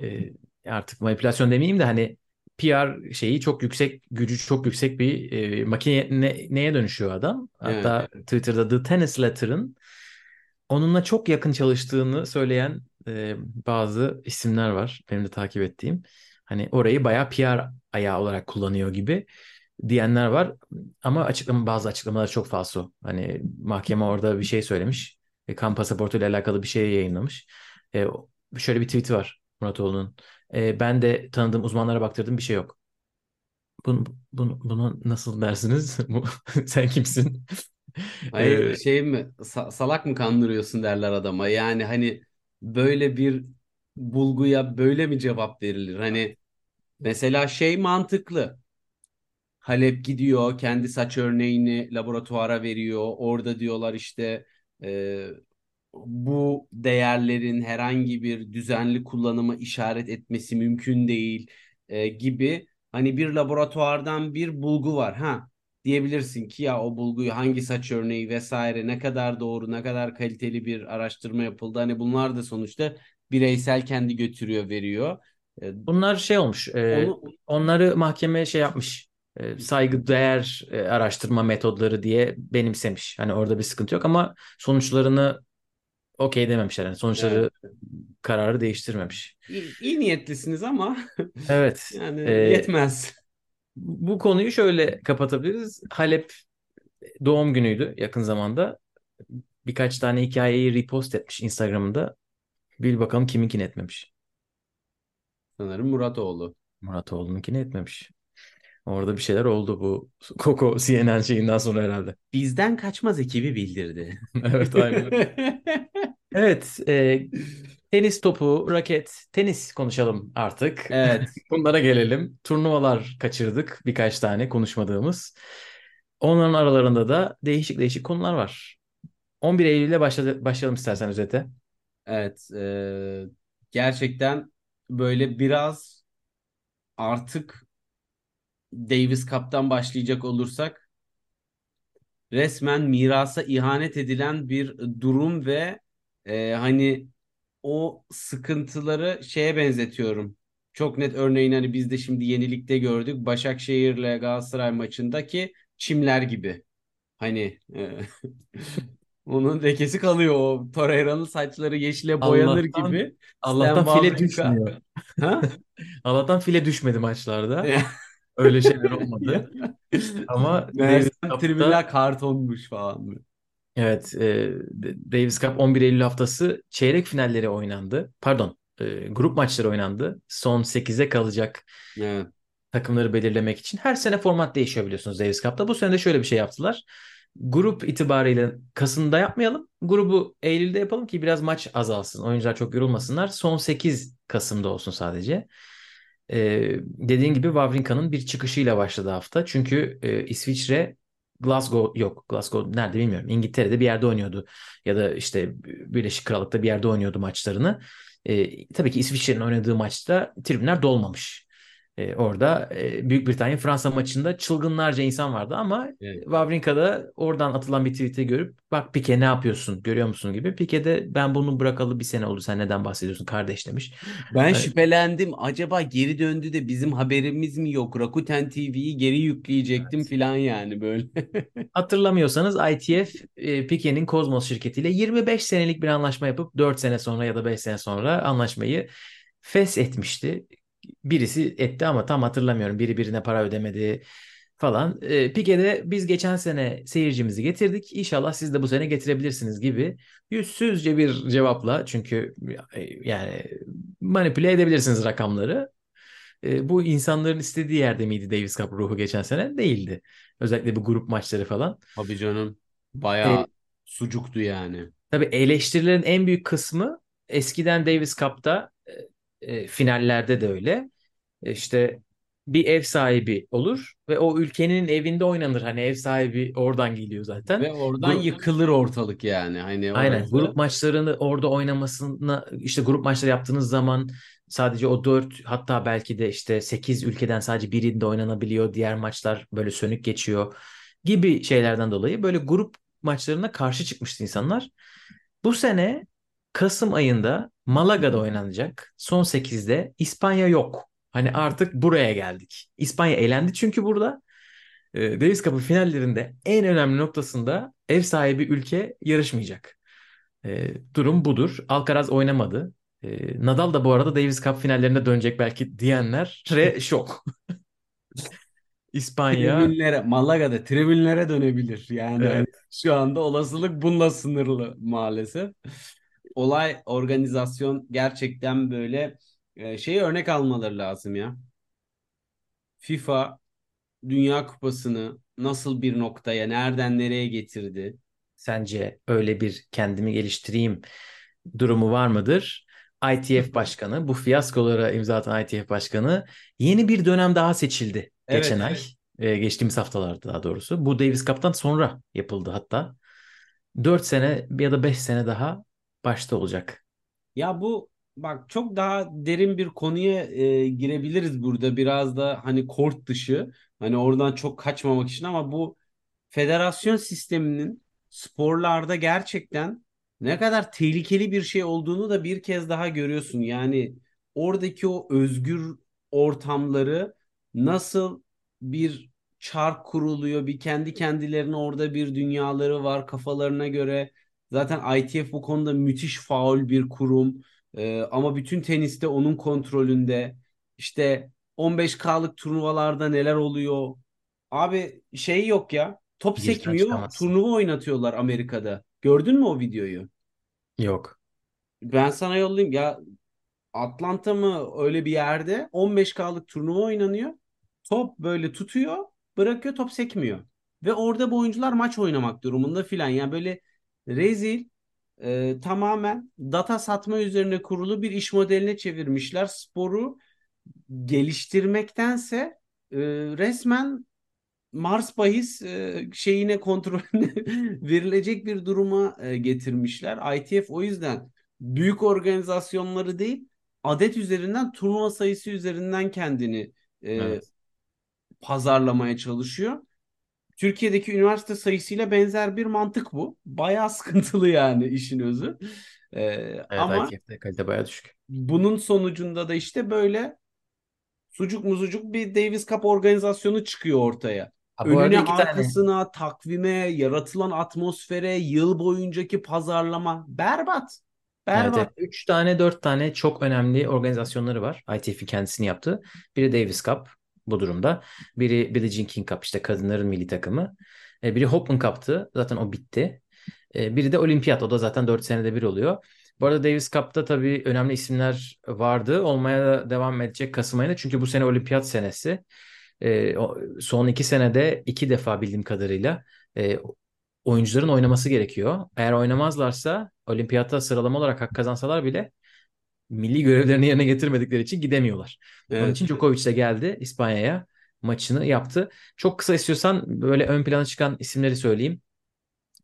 e, artık manipülasyon demeyeyim de hani PR şeyi çok yüksek gücü çok yüksek bir e, makine ne- neye dönüşüyor adam. Evet. Hatta Twitter'da The Tennis Letter'ın onunla çok yakın çalıştığını söyleyen e, bazı isimler var benim de takip ettiğim. Hani orayı bayağı PR ayağı olarak kullanıyor gibi diyenler var. Ama açıklama bazı açıklamalar çok falso. Hani mahkeme orada bir şey söylemiş. E, kan pasaportu ile alakalı bir şey yayınlamış. E, şöyle bir tweet var. Muratoğlu'nun. E, ben de tanıdığım uzmanlara baktırdım bir şey yok. Bunu, bunu, buna nasıl dersiniz? Sen kimsin? Hayır E, şey mi sa- salak mı kandırıyorsun derler adama. Yani hani böyle bir bulguya böyle mi cevap verilir? Hani mesela şey mantıklı. Halep gidiyor kendi saç örneğini laboratuvara veriyor. Orada diyorlar işte e, bu değerlerin herhangi bir düzenli kullanıma işaret etmesi mümkün değil e, gibi hani bir laboratuvardan bir bulgu var. Ha diyebilirsin ki ya o bulguyu hangi saç örneği vesaire ne kadar doğru ne kadar kaliteli bir araştırma yapıldı. Hani bunlar da sonuçta bireysel kendi götürüyor veriyor. E, bunlar şey olmuş. e, onu onları mahkeme şey yapmış. E, saygıdeğer e, araştırma metodları diye benimsemiş. Hani orada bir sıkıntı yok ama sonuçlarını okey dememişler. Yani sonuçları evet, kararı değiştirmemiş. iyi, iyi niyetlisiniz ama Evet. yani e, yetmez. bu konuyu şöyle kapatabiliriz. Halep doğum günüydü yakın zamanda. Birkaç tane hikayeyi repost etmiş Instagram'ında. Bir bakalım kiminkini etmemiş. Sanırım Muratoğlu. Muratoğlu'nunkini etmemiş. Orada bir şeyler oldu bu Koko CNN şeyinden sonra herhalde. Bizden kaçmaz ekibi bildirdi. Evet aynen. Evet, e, tenis topu, raket, tenis konuşalım artık. Evet. Bunlara gelelim. Turnuvalar kaçırdık birkaç tane konuşmadığımız. Onların aralarında da değişik değişik konular var. 11 Eylül'le başladı, başlayalım istersen özete. Evet. e, gerçekten böyle biraz artık Davis Cup'tan başlayacak olursak resmen mirasa ihanet edilen bir durum ve e, hani o sıkıntıları şeye benzetiyorum. Çok net örneğin hani biz de şimdi yenilikte gördük. Başakşehir'le Galatasaray maçındaki çimler gibi. Hani e, onun lekesi kalıyor o Torreira'nın saçları yeşile boyanır Allah'tan gibi. Allah'tan Stan file Wawrinka- düşmüyor. Ha? Allah'tan file düşmedi maçlarda. Öyle şeyler olmadı. Ama Davis Cup'ta tribünler kartonmuş falan. evet e, Davis Cup 11 Eylül haftası çeyrek finalleri oynandı. Pardon, e, grup maçları oynandı. Son 8'e kalacak Evet. takımları belirlemek için. Her sene format değişiyor biliyorsunuz Davis Cup'ta. Bu sene de şöyle bir şey yaptılar. Grup itibariyle Kasım'da yapmayalım. Grubu Eylül'de yapalım ki biraz maç azalsın. Oyuncular çok yorulmasınlar. Son 8 Kasım'da olsun sadece. Ee, dediğin gibi Wawrinka'nın bir çıkışıyla başladı hafta. Çünkü e, İsviçre Glasgow yok. Glasgow nerede bilmiyorum. İngiltere'de bir yerde oynuyordu. Ya da işte Birleşik Krallık'ta bir yerde oynuyordu maçlarını. Ee, tabii ki İsviçre'nin oynadığı maçta tribünler dolmamış. Ee, orada e, Büyük Britanya Fransa maçında çılgınlarca insan vardı ama Evet. Wawrinka da oradan atılan bir tweet'i görüp bak Pike ne yapıyorsun görüyor musun gibi. Pike de ben bunu bırakalı bir sene oldu sen neden bahsediyorsun kardeş demiş. Ben Evet. şüphelendim. Acaba geri döndü de bizim haberimiz mi yok? Rakuten TV'yi geri yükleyecektim filan yani böyle. Hatırlamıyorsanız ITF e, Pike'nin Cosmos şirketiyle 25 senelik bir anlaşma yapıp 4 sene sonra ya da 5 sene sonra anlaşmayı fes etmişti. Birisi etti ama tam hatırlamıyorum. Biri birine para ödemedi falan. E, Pike'de biz geçen sene seyircimizi getirdik. İnşallah siz de bu sene getirebilirsiniz gibi yüzsüzce bir cevapla çünkü e, yani manipüle edebilirsiniz rakamları. E, bu insanların istediği yerde miydi Davis Cup ruhu geçen sene? Değildi. Özellikle bu grup maçları falan. Tabii canım. E, Bayağı sucuktu yani. tabii eleştirilerin en büyük kısmı eskiden Davis Cup'ta e, finallerde de öyle. E, İşte bir ev sahibi olur ve o ülkenin evinde oynanır. Hani ev sahibi oradan geliyor zaten. Ve oradan Grup, yıkılır ortalık yani. Hani aynen orası. grup maçlarını orada oynamasına işte grup maçları yaptığınız zaman sadece o 4 hatta belki de işte 8 ülkeden sadece birinde oynanabiliyor. Diğer maçlar böyle sönük geçiyor gibi şeylerden dolayı böyle grup maçlarına karşı çıkmıştı insanlar. Bu sene Kasım ayında Malaga'da oynanacak. Son 8'de İspanya yok. Hani artık buraya geldik. İspanya elendi çünkü burada. E, Davis Cup'ın finallerinde en önemli noktasında ev sahibi ülke yarışmayacak. E, durum budur. Alcaraz oynamadı. E, Nadal da bu arada Davis Cup finallerinde dönecek belki diyenler re şok. İspanya Tribünlere, Malaga'da tribünlere dönebilir. Yani hani evet, şu anda olasılık bununla sınırlı maalesef. Olay organizasyon gerçekten böyle e, şeyi örnek almaları lazım ya. FIFA Dünya Kupası'nı nasıl bir noktaya, nereden nereye getirdi? Sence öyle bir kendimi geliştireyim durumu var mıdır? ITF Başkanı, bu fiyaskolara imza atan ITF Başkanı yeni bir dönem daha seçildi Evet, geçen ay. evet. e, geçtiğimiz haftalarda daha doğrusu. Bu Davis Cup'tan sonra yapıldı hatta. 4 sene ya da 5 sene daha başta olacak. Ya bu bak çok daha derin bir konuya e, girebiliriz burada biraz da hani kort dışı hani oradan çok kaçmamak için ama bu federasyon sisteminin sporlarda gerçekten ne kadar tehlikeli bir şey olduğunu da bir kez daha görüyorsun. Yani oradaki o özgür ortamları nasıl bir çark kuruluyor, bir kendi kendilerine orada bir dünyaları var kafalarına göre. Zaten ITF bu konuda müthiş faul bir kurum. Ee, ama bütün teniste onun kontrolünde. İşte 15K'lık turnuvalarda neler oluyor? Abi şey yok ya. Top Girişten sekmiyor. Turnuva oynatıyorlar Amerika'da. Gördün mü o videoyu? Yok. Ben sana yollayayım. Ya Atlanta mı öyle bir yerde 15K'lık turnuva oynanıyor. Top böyle tutuyor, bırakıyor, top sekmiyor. Ve orada bu oyuncular maç oynamak durumunda filan. Yani böyle rezil, e, tamamen data satma üzerine kurulu bir iş modeline çevirmişler. Sporu geliştirmektense e, resmen Mars bahis e, şeyine kontrolüne verilecek bir duruma e, getirmişler. ITF o yüzden büyük organizasyonları değil adet üzerinden turnuva sayısı üzerinden kendini e, Evet. pazarlamaya çalışıyor. Türkiye'deki üniversite sayısıyla benzer bir mantık bu. Bayağı sıkıntılı yani işin özü. E, Evet ama kalite bayağı düşük. bunun sonucunda da işte böyle sucuk muzucuk bir Davis Cup organizasyonu çıkıyor ortaya. Ha, Önüne iki tane arkasına, takvime, yaratılan atmosfere, yıl boyuncaki pazarlama berbat. Evet, evet. Berbat. Üç tane, dört tane çok önemli organizasyonları var. ITF'in kendisini yaptığı. Biri Davis Cup bu durumda. Biri Billie Jean King Cup işte kadınların milli takımı. E, biri Hopman Cup'tı. Zaten o bitti. E, biri de Olimpiyat. O da zaten dört senede bir oluyor. Bu arada Davis Cup'ta tabii önemli isimler vardı. Olmaya da devam edecek Kasım ayında. Çünkü bu sene olimpiyat senesi. E, son iki senede iki defa bildiğim kadarıyla e, oyuncuların oynaması gerekiyor. Eğer oynamazlarsa olimpiyatta sıralama olarak hak kazansalar bile milli görevlerini yerine getirmedikleri için gidemiyorlar. Onun Evet. için Djokovic de geldi İspanya'ya maçını yaptı. Çok kısa istiyorsan böyle ön plana çıkan isimleri söyleyeyim.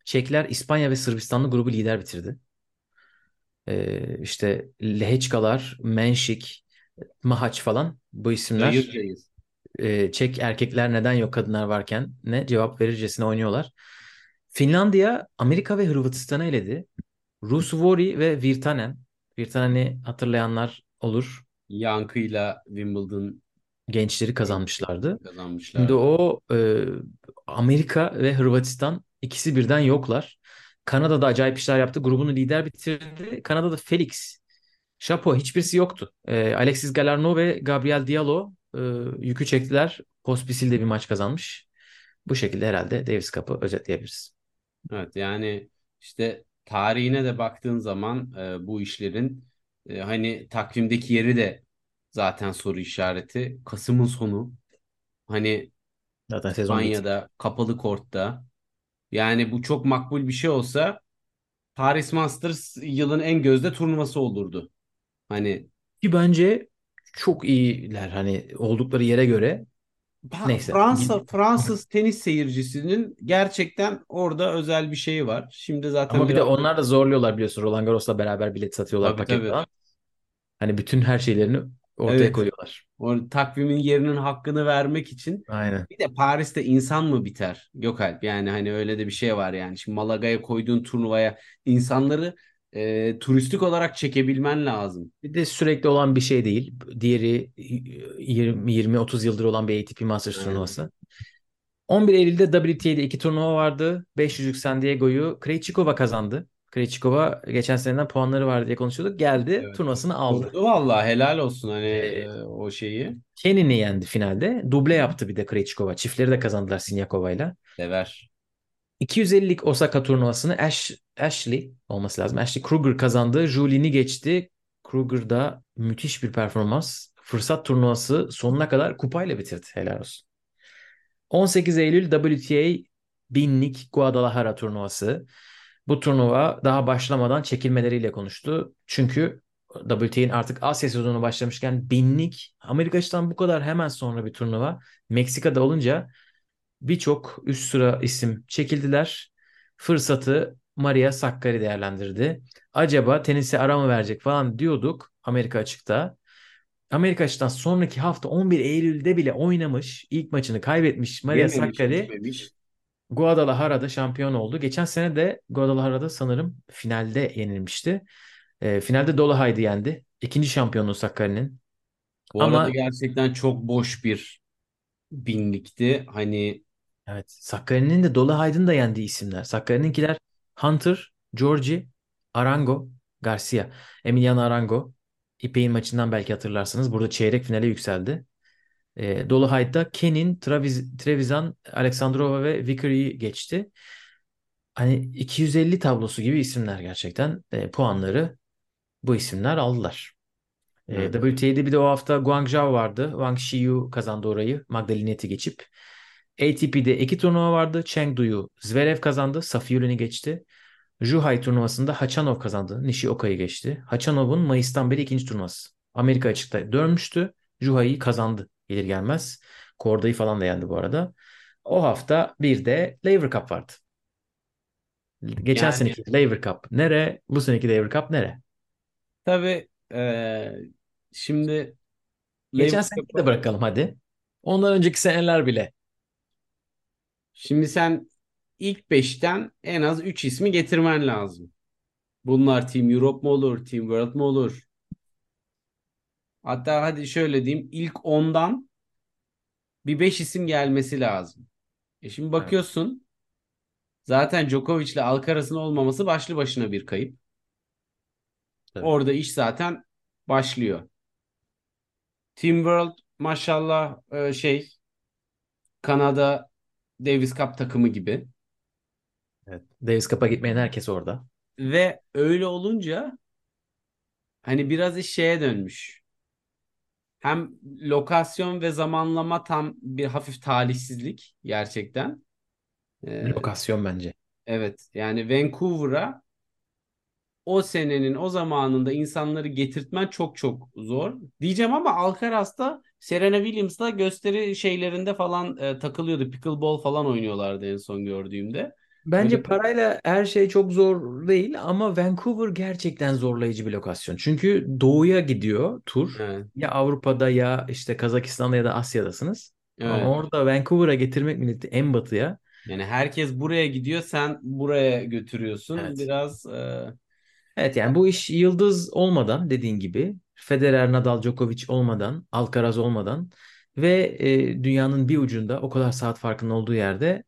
Çekler İspanya ve Sırbistanlı grubu lider bitirdi. Ee, işte Lehečkalar, Menšik, Mahaç falan bu isimler Cayır cayır. e, Çek erkekler neden yok kadınlar varken ne cevap verircesine oynuyorlar. Finlandiya Amerika ve Hırvatistan'ı eledi. Rus Vori ve Virtanen. Virtanen'i hatırlayanlar olur. Yankıyla Wimbledon Gençleri kazanmışlardı. Şimdi kazanmışlardı. o e, Amerika ve Hırvatistan ikisi birden yoklar. Kanada da acayip işler yaptı. Grubunu lider bitirdi. Kanada'da Felix, Chapo hiçbirisi yoktu. E, Alexis Galarneau ve Gabriel Diallo e, yükü çektiler. Pospisil de bir maç kazanmış. Bu şekilde herhalde Davis Cup'ı özetleyebiliriz. Evet yani işte tarihine de baktığın zaman e, bu işlerin e, hani takvimdeki yeri de zaten soru işareti. Kasım'ın sonu. Hani Zaten sezon bitti. İspanya'da kapalı kortta. Yani bu çok makbul bir şey olsa Paris Masters yılın en gözde turnuvası olurdu. Hani Ki bence çok iyiler hani oldukları yere göre. Neyse. Fransa Fransız tenis seyircisinin gerçekten orada özel bir şeyi var. Şimdi zaten Ama bir de biraz onlar da zorluyorlar biliyorsun. Roland Garros'la beraber bilet satıyorlar Tabii, paket tabii. falan. Hani bütün her şeylerini ortaya Evet. koyuyorlar. o takvimin yerinin hakkını vermek için Aynen. bir de Paris'te insan mı biter? Gökalp yani hani öyle de bir şey var yani. Şimdi Malaga'ya koyduğun turnuvaya insanları e, turistik olarak çekebilmen lazım. Bir de sürekli olan bir şey değil. Diğeri 20-30 yıldır olan bir ATP Masters Aynen. turnuvası. 11 Eylül'de WTA'de iki turnuva vardı. 500'lük San Diego'yu Krejcikova kazandı. Krejcikova geçen seneden puanları vardı diye konuşuyorduk. Geldi Evet. turnuvasını aldı. Vurdu vallahi helal olsun hani Ee, e, o şeyi. Kenin'i yendi finalde. Duble yaptı bir de Krejcikova. Çiftleri de kazandılar Sinyakova'yla. Sever. 250'lik Osaka turnuvasını Ash, Ashley olması lazım. Ashley Kruger kazandı. Julien'i geçti. Kruger da müthiş bir performans. Fırsat turnuvası sonuna kadar kupayla bitirdi. Helal olsun. 18 Eylül WTA binlik Guadalajara turnuvası. Bu turnuva daha başlamadan çekilmeleriyle konuştu. Çünkü WTA'nin artık Asya sezonu başlamışken binlik Amerika bu kadar hemen sonra bir turnuva Meksika'da olunca birçok üst sıra isim çekildiler. Fırsatı Maria Sakkari değerlendirdi. Acaba tenise ara mı verecek falan diyorduk Amerika açıkta. Amerika açıktan sonraki hafta 11 Eylül'de bile oynamış. ilk maçını kaybetmiş Maria Yememiş, Sakkari. içmemiş. Guadalajara'da şampiyon oldu. Geçen sene de Guadalajara'da sanırım finalde yenilmişti. E, finalde Dolahay'dı yendi. İkinci şampiyonluğu Sakkari'nin. Bu Ama- arada gerçekten çok boş bir binlikti. Hani Evet. Sakkari'nin de Dolahay'ın da yendiği isimler. Sakkari'ninkiler Hunter, Georgi, Arango, Garcia. Emiliano Arango. İpek'in maçından belki hatırlarsınız. Burada çeyrek finale yükseldi. E, Dolahay'da Kenin, Travis, Trevisan, Alexandrova ve Vickery'i geçti. Hani 250 tablosu gibi isimler gerçekten. E, puanları bu isimler aldılar. E, Evet. WTA'de bir de o hafta Guangzhou vardı. Wang Xiyu kazandı orayı. Magdalenet'i geçip. ATP'de iki turnuva vardı. Chengdu'yu Zverev kazandı. Safiulin'i geçti. Zhuhai turnuvasında Hachanov kazandı. Nishioka'yı geçti. Hachanov'un Mayıs'tan beri ikinci turnuvası. Amerika açıkta dönmüştü. Zhuhai'yi kazandı gelir gelmez. Korda'yı falan da yendi bu arada. O hafta bir de Laver Cup vardı. Geçen Yani- seneki Laver Cup nere? Bu seneki Laver Cup nere? tabii eee, şimdi Geçen Cup'a- de bırakalım hadi. Ondan önceki seneler bile. Şimdi sen ilk beşten en az 3 ismi getirmen lazım. Bunlar Team Europe mu olur, Team World mu olur? Hatta hadi şöyle diyeyim, ilk ondan bir 5 isim gelmesi lazım. E şimdi bakıyorsun, zaten Djokovic ile Alcaraz'ın olmaması başlı başına bir kayıp. Tabii. Orada iş zaten başlıyor. Team World maşallah e, şey Kanada Davis Cup takımı gibi. Evet. Davis Cup'a gitmeyen herkes orada. Ve öyle olunca hani biraz iş şeye dönmüş. Hem lokasyon ve zamanlama tam bir hafif talihsizlik gerçekten. Ee, Lokasyon bence. evet yani Vancouver'a o senenin o zamanında insanları getirtmen çok çok zor. Diyeceğim ama Alcaraz'da Serena Williams'la gösteri şeylerinde falan e, takılıyordu. Pickleball falan oynuyorlardı en son gördüğümde. Bence parayla her şey çok zor değil ama Vancouver gerçekten zorlayıcı bir lokasyon. Çünkü doğuya gidiyor tur. Evet. Ya Avrupa'da ya işte Kazakistan'da ya da Asya'dasınız. Evet. Ama orada Vancouver'a getirmek milleti en batıya. Yani herkes buraya gidiyor, sen buraya götürüyorsun. Evet. Biraz e, Evet yani bu iş yıldız olmadan dediğin gibi Federer, Nadal, Djokovic olmadan, Alcaraz olmadan ve e, dünyanın bir ucunda o kadar saat farkının olduğu yerde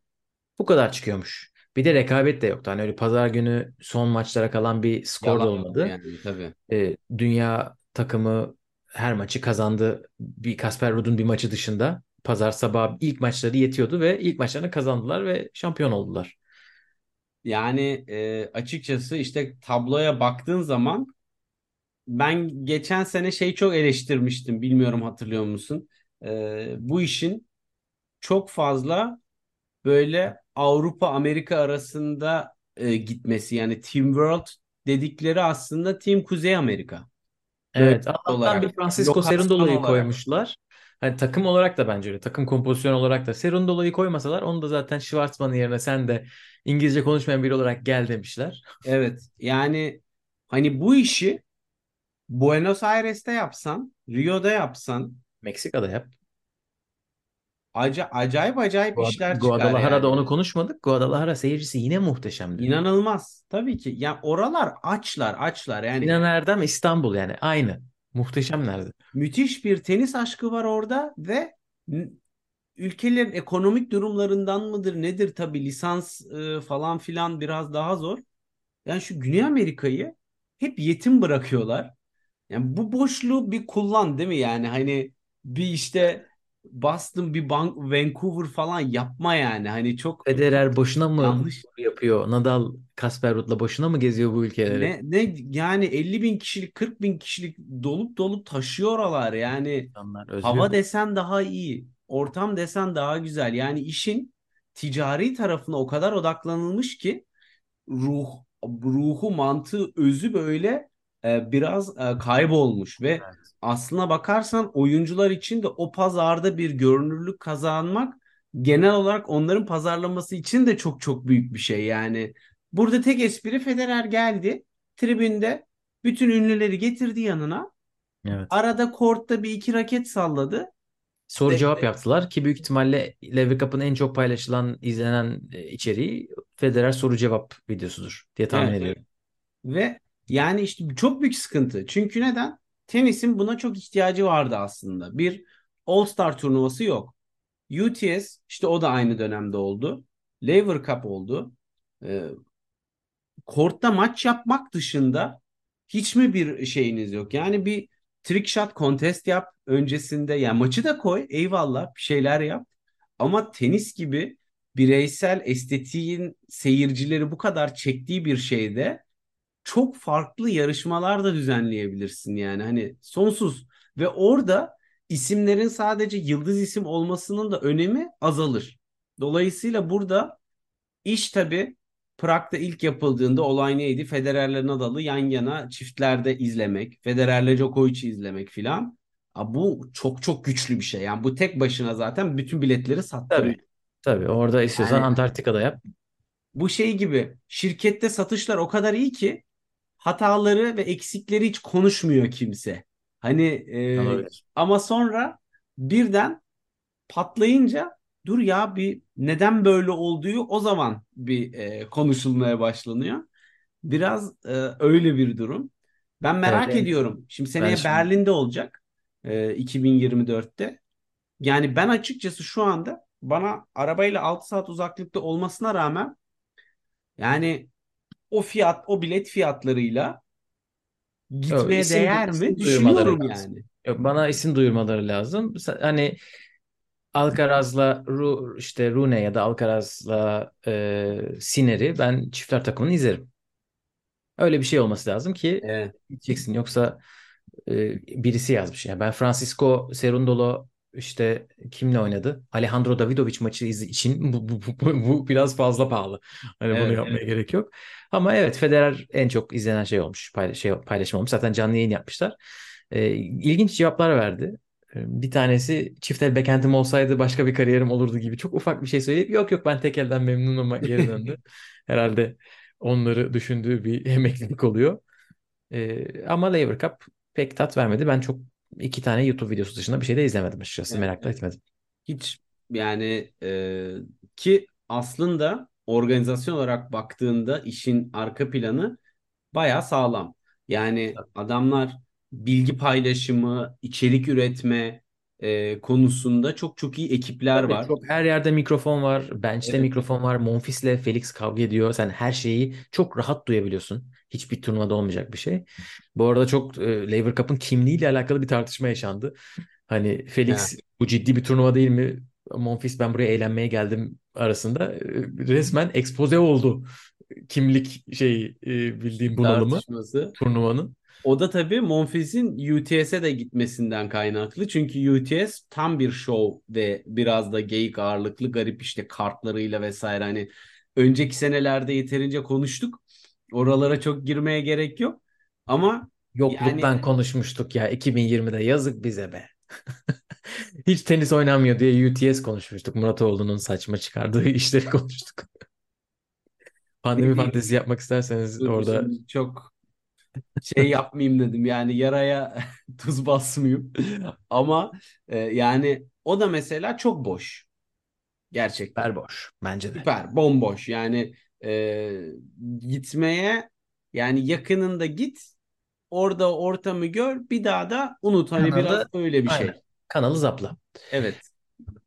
bu kadar çıkıyormuş. Bir de rekabet de yoktu. Hani öyle pazar günü son maçlara kalan bir skor da yalan olmadı. yani tabii. E, dünya takımı her maçı kazandı. Bir Kasper Ruud'un bir maçı dışında. Pazar sabahı ilk maçları yetiyordu ve ilk maçlarını kazandılar ve şampiyon oldular. Yani e, açıkçası işte tabloya baktığın zaman ben geçen sene şey çok eleştirmiştim. Bilmiyorum hatırlıyor musun? E, bu işin çok fazla böyle Avrupa Amerika arasında e, gitmesi yani Team World dedikleri aslında Team Kuzey Amerika. Evet, Allah'tan bir Francisco lokasyon Cerundolo'yu olarak. koymuşlar. Hani takım olarak da bence öyle. Takım kompozisyon olarak da Cerundolo'yu koymasalar onu da zaten Schwartzman'ın yerine sen de İngilizce konuşmayan biri olarak gel demişler. Evet yani hani bu işi Buenos Aires'te yapsan, Rio'da yapsan Meksika'da yap. aca- acayip acayip Guad- işler çıkar Guadalajara'da yani. onu konuşmadık. Guadalajara seyircisi yine muhteşemdi. İnanılmaz. Tabii ki. Ya oralar açlar, açlar. Yani Sinan Erdem İstanbul yani aynı. Muhteşemlerdi. müthiş bir tenis aşkı var orada ve ülkelerin ekonomik durumlarından mıdır nedir tabii lisans e, falan filan biraz daha zor. Yani şu Güney Amerika'yı hep yetim bırakıyorlar. Yani bu boşluğu bir kullan değil mi yani hani bir işte Boston bir Ban- Vancouver falan yapma yani. Hani çok Federer boşuna mı yanlış. yapıyor? Nadal Kasper Ruud'la boşuna mı geziyor bu ülkeleri? Ne, ne yani 50 bin kişilik 40 bin kişilik dolup dolup taşıyor oralar. Yani İnsanlar hava desen daha iyi. Ortam desen daha güzel. Yani işin ticari tarafına o kadar odaklanılmış ki ruh ruhu mantığı özü böyle e, biraz e, kaybolmuş ve Evet. aslına bakarsan oyuncular için de o pazarda bir görünürlük kazanmak genel olarak onların pazarlaması için de çok çok büyük bir şey yani. Burada tek espri Federer geldi tribünde bütün ünlüleri getirdi yanına. Evet. Arada kortta bir iki raket salladı. Soru De- cevap yaptılar ki büyük ihtimalle Lever Cup'ın en çok paylaşılan, izlenen e, içeriği Federer soru cevap videosudur diye tahmin Evet. ediyorum. Ve yani işte çok büyük sıkıntı. Çünkü neden? Tenisin buna çok ihtiyacı vardı aslında. Bir All-Star turnuvası yok. UTS işte o da aynı dönemde oldu. Lever Cup oldu. Ee, kortta maç yapmak dışında hiç mi bir şeyiniz yok? Yani bir trick shot contest yap öncesinde. Yani maçı da koy eyvallah bir şeyler yap. Ama tenis gibi bireysel estetiğin seyircileri bu kadar çektiği bir şeyde çok farklı yarışmalar da düzenleyebilirsin yani hani sonsuz ve orada isimlerin sadece yıldız isim olmasının da önemi azalır. Dolayısıyla burada iş tabii Prag'da ilk yapıldığında olay neydi? Federer'le Nadal'ı yan yana çiftlerde izlemek, Federer'le Djokovic'i izlemek filan. Bu çok çok güçlü bir şey. Yani bu tek başına zaten bütün biletleri sattırıyor. Tabii. Tabii orada istiyorsan Yani- Antarktika'da yap. Bu şey gibi şirkette satışlar o kadar iyi ki hataları ve eksikleri hiç konuşmuyor kimse. Hani e, ama sonra birden patlayınca dur ya bir neden böyle olduğu o zaman bir e, konuşulmaya başlanıyor. Biraz e, öyle bir durum. Ben merak Evet. ediyorum. Şimdi seneye şimdi- Berlin'de olacak. E, 2024'te. Yani ben açıkçası şu anda bana arabayla 6 saat uzaklıkta olmasına rağmen yani o fiyat, o bilet fiyatlarıyla gitmeye isim- değer isim mi? duyurmaları Düşünüyorum lazım. yani. Yok, bana isim duyurmaları lazım. Hani Alcaraz'la Ru, işte Rune ya da Alcaraz'la e, Sinner'i ben çiftler takımını izlerim. Öyle bir şey olması lazım ki Evet. gideceksin. Yoksa e, birisi yazmış. Yani ben Francisco Cerundolo işte kimle oynadı? Alejandro Davidovic maçı için bu, bu, bu, bu biraz fazla pahalı. Hani bunu Evet, yapmaya gerek yok. Ama evet Federer en çok izlenen şey olmuş. Payla- şey, paylaşım olmuş. Zaten canlı yayın yapmışlar. E, ilginç cevaplar verdi. E, Bir tanesi çift el backhand'im olsaydı başka bir kariyerim olurdu gibi çok ufak bir şey söyleyip yok yok ben tek elden memnunum geri döndü. Herhalde onları düşündüğü bir emeklilik oluyor. E, ama Lever Cup pek tat vermedi. Ben çok iki tane YouTube videosu dışında bir şey de izlemedim açıkçası. Evet, Merak da etmedim. Hiç yani e, ki aslında organizasyon olarak baktığında işin arka planı bayağı sağlam. Yani adamlar bilgi paylaşımı, içerik üretme e, konusunda çok çok iyi ekipler Tabii var. çok her yerde mikrofon var. Bench'te Evet. mikrofon var. Monfils'le Felix kavga ediyor. Sen her şeyi çok rahat duyabiliyorsun. Hiçbir turnuvada olmayacak bir şey. Bu arada çok e, Lever Cup'ın kimliğiyle alakalı bir tartışma yaşandı. Hani Felix bu ciddi bir turnuva değil mi? Monfils ben buraya eğlenmeye geldim arasında e, resmen ekspoze oldu. Kimlik şey e, bildiğim bunalımı turnuvanın. O da tabii Monfils'in UTS'e de gitmesinden kaynaklı. Çünkü UTS tam bir show ve biraz da geyik ağırlıklı garip işte kartlarıyla vesaire. Hani önceki senelerde yeterince konuştuk. Oralara çok girmeye gerek yok. Ama Yokluktan Yani- konuşmuştuk ya 2020'de yazık bize be. Hiç tenis oynanmıyor diye UTS konuşmuştuk. Muratoğlu'nun saçma çıkardığı işleri konuştuk. Pandemi fantezi yapmak isterseniz dur orada çok şey yapmayayım dedim. Yani yaraya tuz basmayayım. Ama e, yani o da mesela çok boş. Gerçekten. süper boş bence de. Süper, bomboş. Yani e, gitmeye yani yakınında git, orada ortamı gör, bir daha da unut. Hani Kanalda- biraz öyle bir şey. Aynen. Kanalı zapla. Evet.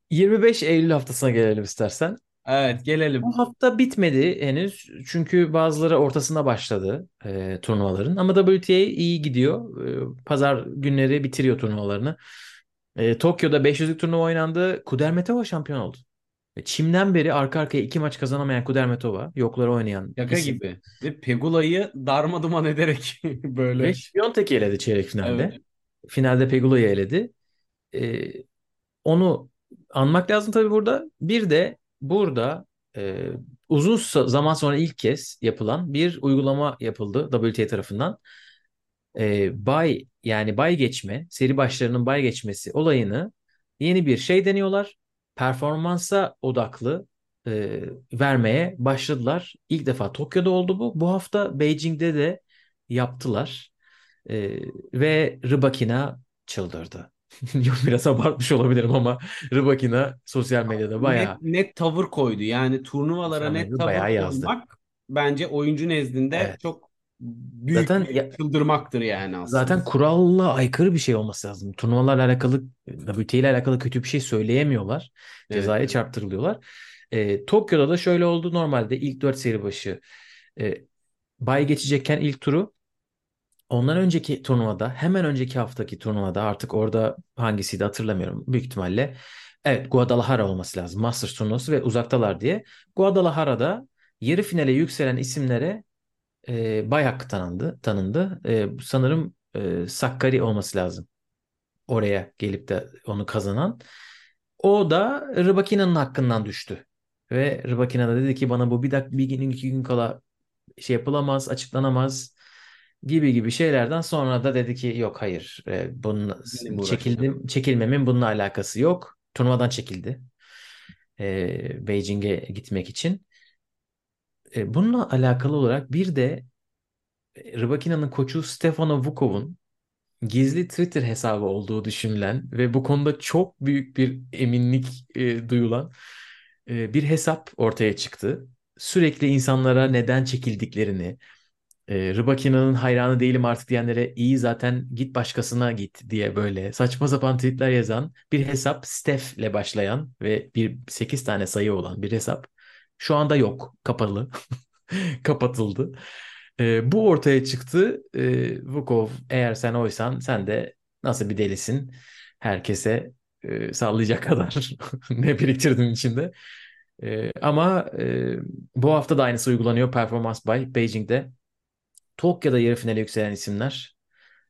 25 Eylül haftasına gelelim istersen. Evet, gelelim. Bu hafta bitmedi henüz. Çünkü bazıları ortasında başladı e, turnuvaların. Ama WTA iyi gidiyor. E, pazar günleri bitiriyor turnuvalarını. E, Tokyo'da 500'lük turnuva oynandı. Kudermetova şampiyon oldu. Çim'den beri arka arkaya iki maç kazanamayan Kudermetova, yokları oynayan Şaka isim. gibi. Ve Pegula'yı darmaduman ederek böyle. Ve Świątek'i eledi çeyrek finalde. Evet. Finalde Pegula'yı eledi. E, onu anmak lazım tabii burada. Bir de burada e, uzun zaman sonra ilk kez yapılan bir uygulama yapıldı WTA tarafından. E, bay yani bay geçme, seri başlarının bay geçmesi olayını yeni bir şey deniyorlar. Performansa odaklı e, vermeye başladılar. İlk defa Tokyo'da oldu bu. Bu hafta Beijing'de de yaptılar. E, ve Rybakina çıldırdı. Yok biraz abartmış olabilirim ama Rybakina sosyal medyada bayağı Net, net tavır koydu. Yani turnuvalara net tavır bayağı yazdı. koymak bence oyuncu nezdinde Evet. çok büyük Zaten bir çıldırmaktır yani aslında. Zaten kuralla aykırı bir şey olması lazım. Turnuvalarla alakalı, WTA ile alakalı kötü bir şey söyleyemiyorlar. Evet, Cezaya çarptırılıyorlar. E, Tokyo'da da şöyle oldu. Normalde ilk 4 seri başı e, bay geçecekken ilk turu ondan önceki turnuvada hemen önceki haftaki turnuvada artık orada hangisiydi hatırlamıyorum. Büyük ihtimalle evet Guadalajara olması lazım. Masters turnuvası ve uzaktalar diye. Guadalajara'da yarı finale yükselen isimlere e, bay hakkı tanındı. tanındı. E, sanırım e, Sakkari olması lazım. Oraya gelip de onu kazanan. O da Rybakina'nın hakkından düştü. Ve Rybakina da dedi ki bana bu bir dakika bir gün iki gün kala şey yapılamaz, açıklanamaz gibi gibi şeylerden sonra da dedi ki yok hayır e, bunun çekildim çekilmemin bununla alakası yok. Turnuvadan çekildi. E, Beijing'e gitmek için. E, bununla alakalı olarak bir de Rybakina'nın koçu Stefano Vukov'un gizli Twitter hesabı olduğu düşünülen ve bu konuda çok büyük bir eminlik e, duyulan e, bir hesap ortaya çıktı. Sürekli insanlara neden çekildiklerini, e, Rybakina'nın hayranı değilim artık diyenlere iyi zaten git başkasına git diye böyle saçma sapan tweetler yazan bir hesap Steph ile başlayan ve bir 8 tane sayı olan bir hesap. Şu anda yok, kapalı. Kapatıldı. E, bu ortaya çıktı. E, Vukov eğer sen oysan sen de nasıl bir delisin herkese e, sallayacak kadar ne biriktirdin içinde. E, ama e, bu hafta da aynısı uygulanıyor Performance by Beijing'de. Tokyo'da yarı finale yükselen isimler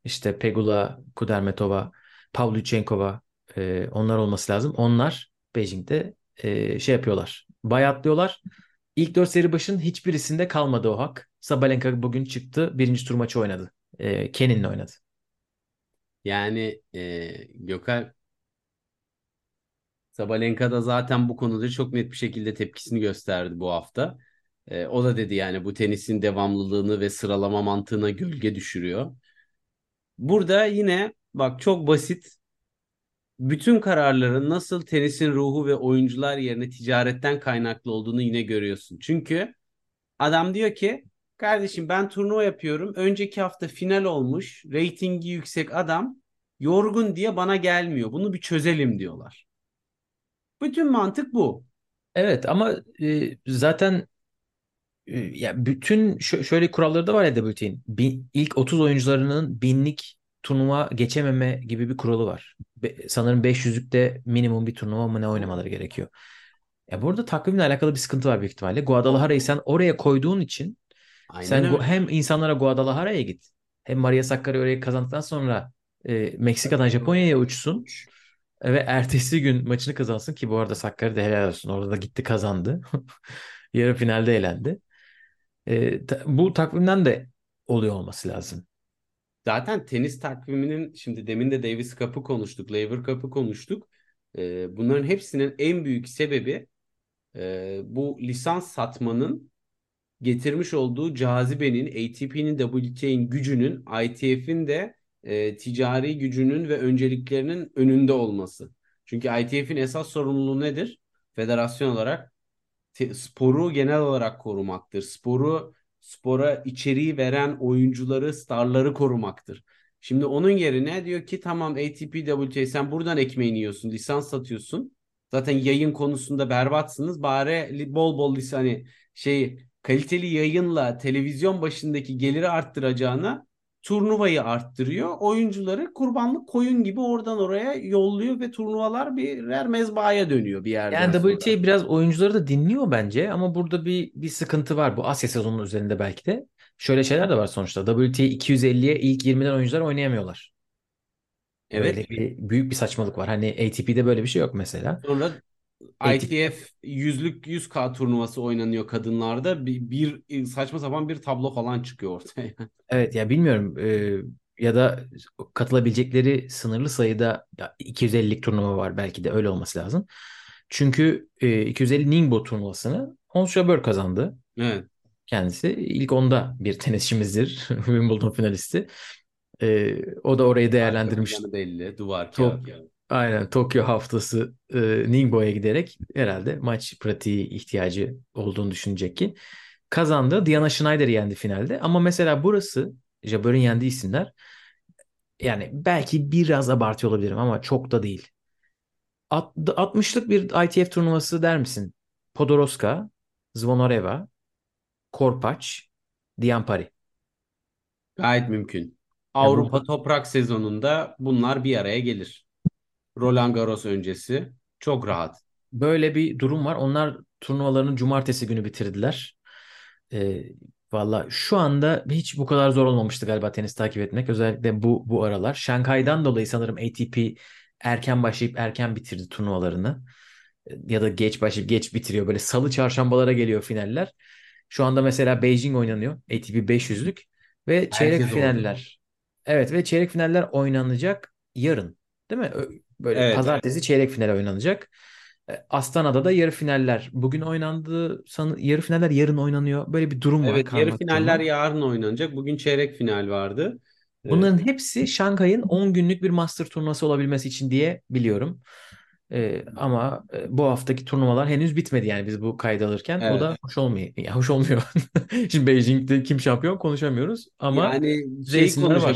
işte Pegula, Kudermetova, Pavlyuchenkova e, onlar olması lazım. Onlar Beijing'de e, şey yapıyorlar. Bayatlıyorlar. İlk dört seri başın hiçbirisinde kalmadı o hak. Sabalenka bugün çıktı. Birinci tur maçı oynadı. E, Kenin'le oynadı. Yani e, Gökhan Sabalenka da zaten bu konuda çok net bir şekilde tepkisini gösterdi bu hafta. E, o da dedi yani bu tenisin devamlılığını ve sıralama mantığına gölge düşürüyor. Burada yine bak çok basit bütün kararların nasıl tenisin ruhu ve oyuncular yerine ticaretten kaynaklı olduğunu yine görüyorsun. Çünkü adam diyor ki kardeşim ben turnuva yapıyorum. Önceki hafta final olmuş. Ratingi yüksek adam yorgun diye bana gelmiyor. Bunu bir çözelim diyorlar. Bütün mantık bu. Evet ama e, zaten e, ya bütün şö- şöyle kuralları da var ya WTA'nin. İlk 30 oyuncularının binlik turnuva geçememe gibi bir kuralı var. Sanırım 500'lükte minimum bir turnuva mı ne oynamaları gerekiyor. Ya burada takvimle alakalı bir sıkıntı var büyük ihtimalle. Guadalajara'yı sen oraya koyduğun için Aynen sen öyle. hem insanlara Guadalajara'ya git hem Maria Sakkari orayı kazandıktan sonra e, Meksika'dan Japonya'ya uçsun ve ertesi gün maçını kazansın ki bu arada Sakkari de helal olsun. Orada da gitti kazandı. Yarı finalde elendi. E, ta- bu takvimden de oluyor olması lazım. Zaten tenis takviminin şimdi demin de Davis Cup'ı konuştuk, Laver Cup'ı konuştuk. Ee, bunların hepsinin en büyük sebebi e, bu lisans satmanın getirmiş olduğu cazibenin, ATP'nin, WTA'nin gücünün, ITF'in de e, ticari gücünün ve önceliklerinin önünde olması. Çünkü ITF'in esas sorumluluğu nedir? Federasyon olarak sporu genel olarak korumaktır. Sporu spora içeriği veren oyuncuları, starları korumaktır. Şimdi onun yerine diyor ki tamam ATP, WTA sen buradan ekmeğini yiyorsun, lisans satıyorsun. Zaten yayın konusunda berbatsınız. Bari bol bol hani şey kaliteli yayınla televizyon başındaki geliri arttıracağına turnuvayı arttırıyor. Oyuncuları kurbanlık koyun gibi oradan oraya yolluyor ve turnuvalar birer mezbahaya dönüyor bir yerden Yani sonra. WTA biraz oyuncuları da dinliyor bence ama burada bir bir sıkıntı var bu Asya sezonunun üzerinde belki de. Şöyle şeyler de var sonuçta. WTA 250'ye ilk 20'den oyuncular oynayamıyorlar. Evet. Öyle bir büyük bir saçmalık var. Hani ATP'de böyle bir şey yok mesela. Sonra ITF yüzlük 100K turnuvası oynanıyor kadınlarda. Bir, bir saçma sapan bir tablo falan çıkıyor ortaya. Evet ya bilmiyorum Ee, ya da katılabilecekleri sınırlı sayıda ya 250'lik turnuva var belki de öyle olması lazım. Çünkü e, 250 Ningbo turnuvasını Ons Jabeur kazandı Evet. kendisi. İlk onda bir tenisçimizdir. Wimbledon finalisti. Ee, o da orayı değerlendirmiş. belli. Duvar kağıt. Aynen Tokyo haftası e, Ningbo'ya giderek herhalde maç pratiği ihtiyacı olduğunu düşünecek ki kazandı. Diana Schneider'i yendi finalde. Ama mesela burası Jabeur'ün yendiği isimler yani belki biraz abartıyor olabilirim ama çok da değil. At- 60'lık bir ITF turnuvası der misin? Podoroska, Zvonareva, Korpaç, Diampari. Gayet mümkün. Bu Avrupa Toprak sezonunda bunlar bir araya gelir. Roland Garros öncesi çok rahat. böyle bir durum var. Onlar turnuvalarını cumartesi günü bitirdiler. Ee, valla şu anda hiç bu kadar zor olmamıştı galiba tenis takip etmek. Özellikle bu bu aralar. Şanghay'dan dolayı sanırım ATP erken başlayıp erken bitirdi turnuvalarını. Ya da geç başlayıp geç bitiriyor. Böyle salı çarşambalara geliyor finaller. Şu anda mesela Beijing oynanıyor. ATP 500'lük ve çeyrek Herkes finaller. Evet ve çeyrek finaller oynanacak yarın. Değil mi? Böyle Evet. pazartesi çeyrek final oynanacak. E, Astana'da da yarı finaller. Bugün oynandı. San yarı finaller yarın oynanıyor. Böyle bir durum var. Evet, yarı finaller yarın oynanacak. Bugün çeyrek final vardı. Ee, Bunların hepsi Şanghay'ın 10 günlük bir master turnuvası olabilmesi için diye biliyorum. E, ama e, bu haftaki turnuvalar henüz bitmedi yani biz bu kaydı alırken. O evet. da hoş olmuyor. Ya hoş olmuyor. Şimdi Beijing'de kim şampiyon konuşamıyoruz ama Yani şey isimler var.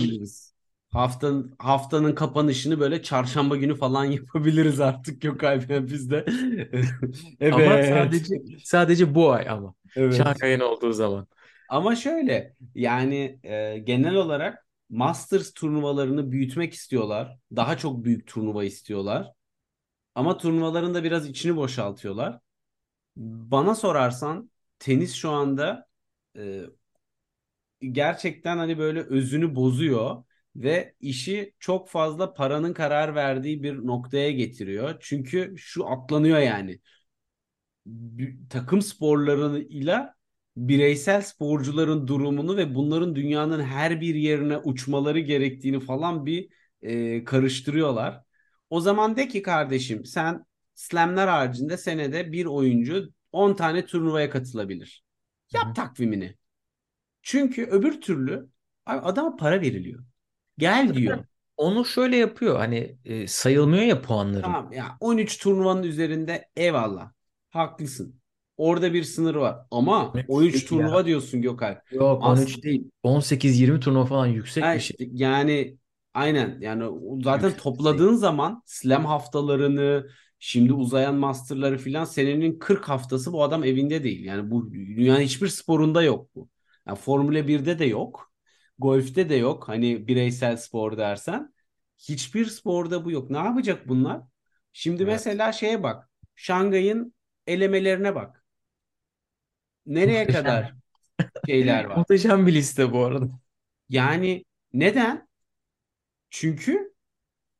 Haftanın haftanın kapanışını böyle çarşamba günü falan yapabiliriz artık yok abi biz de. Ama Evet. sadece sadece bu ay ama. Evet. Şanghay'ın olduğu zaman. Ama şöyle yani e, genel olarak Masters turnuvalarını büyütmek istiyorlar. Daha çok büyük turnuva istiyorlar. Ama turnuvaların da biraz içini boşaltıyorlar. Bana sorarsan tenis şu anda e, gerçekten hani böyle özünü bozuyor ve işi çok fazla paranın karar verdiği bir noktaya getiriyor. Çünkü şu atlanıyor yani. Takım sporlarıyla bireysel sporcuların durumunu ve bunların dünyanın her bir yerine uçmaları gerektiğini falan bir e, karıştırıyorlar. O zaman de ki kardeşim sen slamlar haricinde senede bir oyuncu 10 tane turnuvaya katılabilir. Hı hı. Yap takvimini. Çünkü öbür türlü adama para veriliyor. Gel diyor. Onu şöyle yapıyor. Hani e, sayılmıyor ya puanların. Tamam ya 13 turnuvanın üzerinde eyvallah. Haklısın. Orada bir sınır var. Ama 13 13 değil turnuva ya. diyorsun Gökay. Yok As 13 değil. 18-20 turnuva falan yüksek Ha bir şey. yani aynen yani zaten Yüksek bir şey. topladığın zaman slam haftalarını şimdi uzayan masterları filan senenin 40 haftası bu adam evinde değil. Yani bu dünyanın hiçbir sporunda yok bu. Yani Formula 1'de de yok. Golf'te de yok. Hani bireysel spor dersen. Hiçbir sporda bu yok. Ne yapacak bunlar? Şimdi Evet. mesela şeye bak. Şangay'ın elemelerine bak. Nereye Muhteşem. kadar şeyler var? Muhteşem bir liste bu arada. Yani neden? Çünkü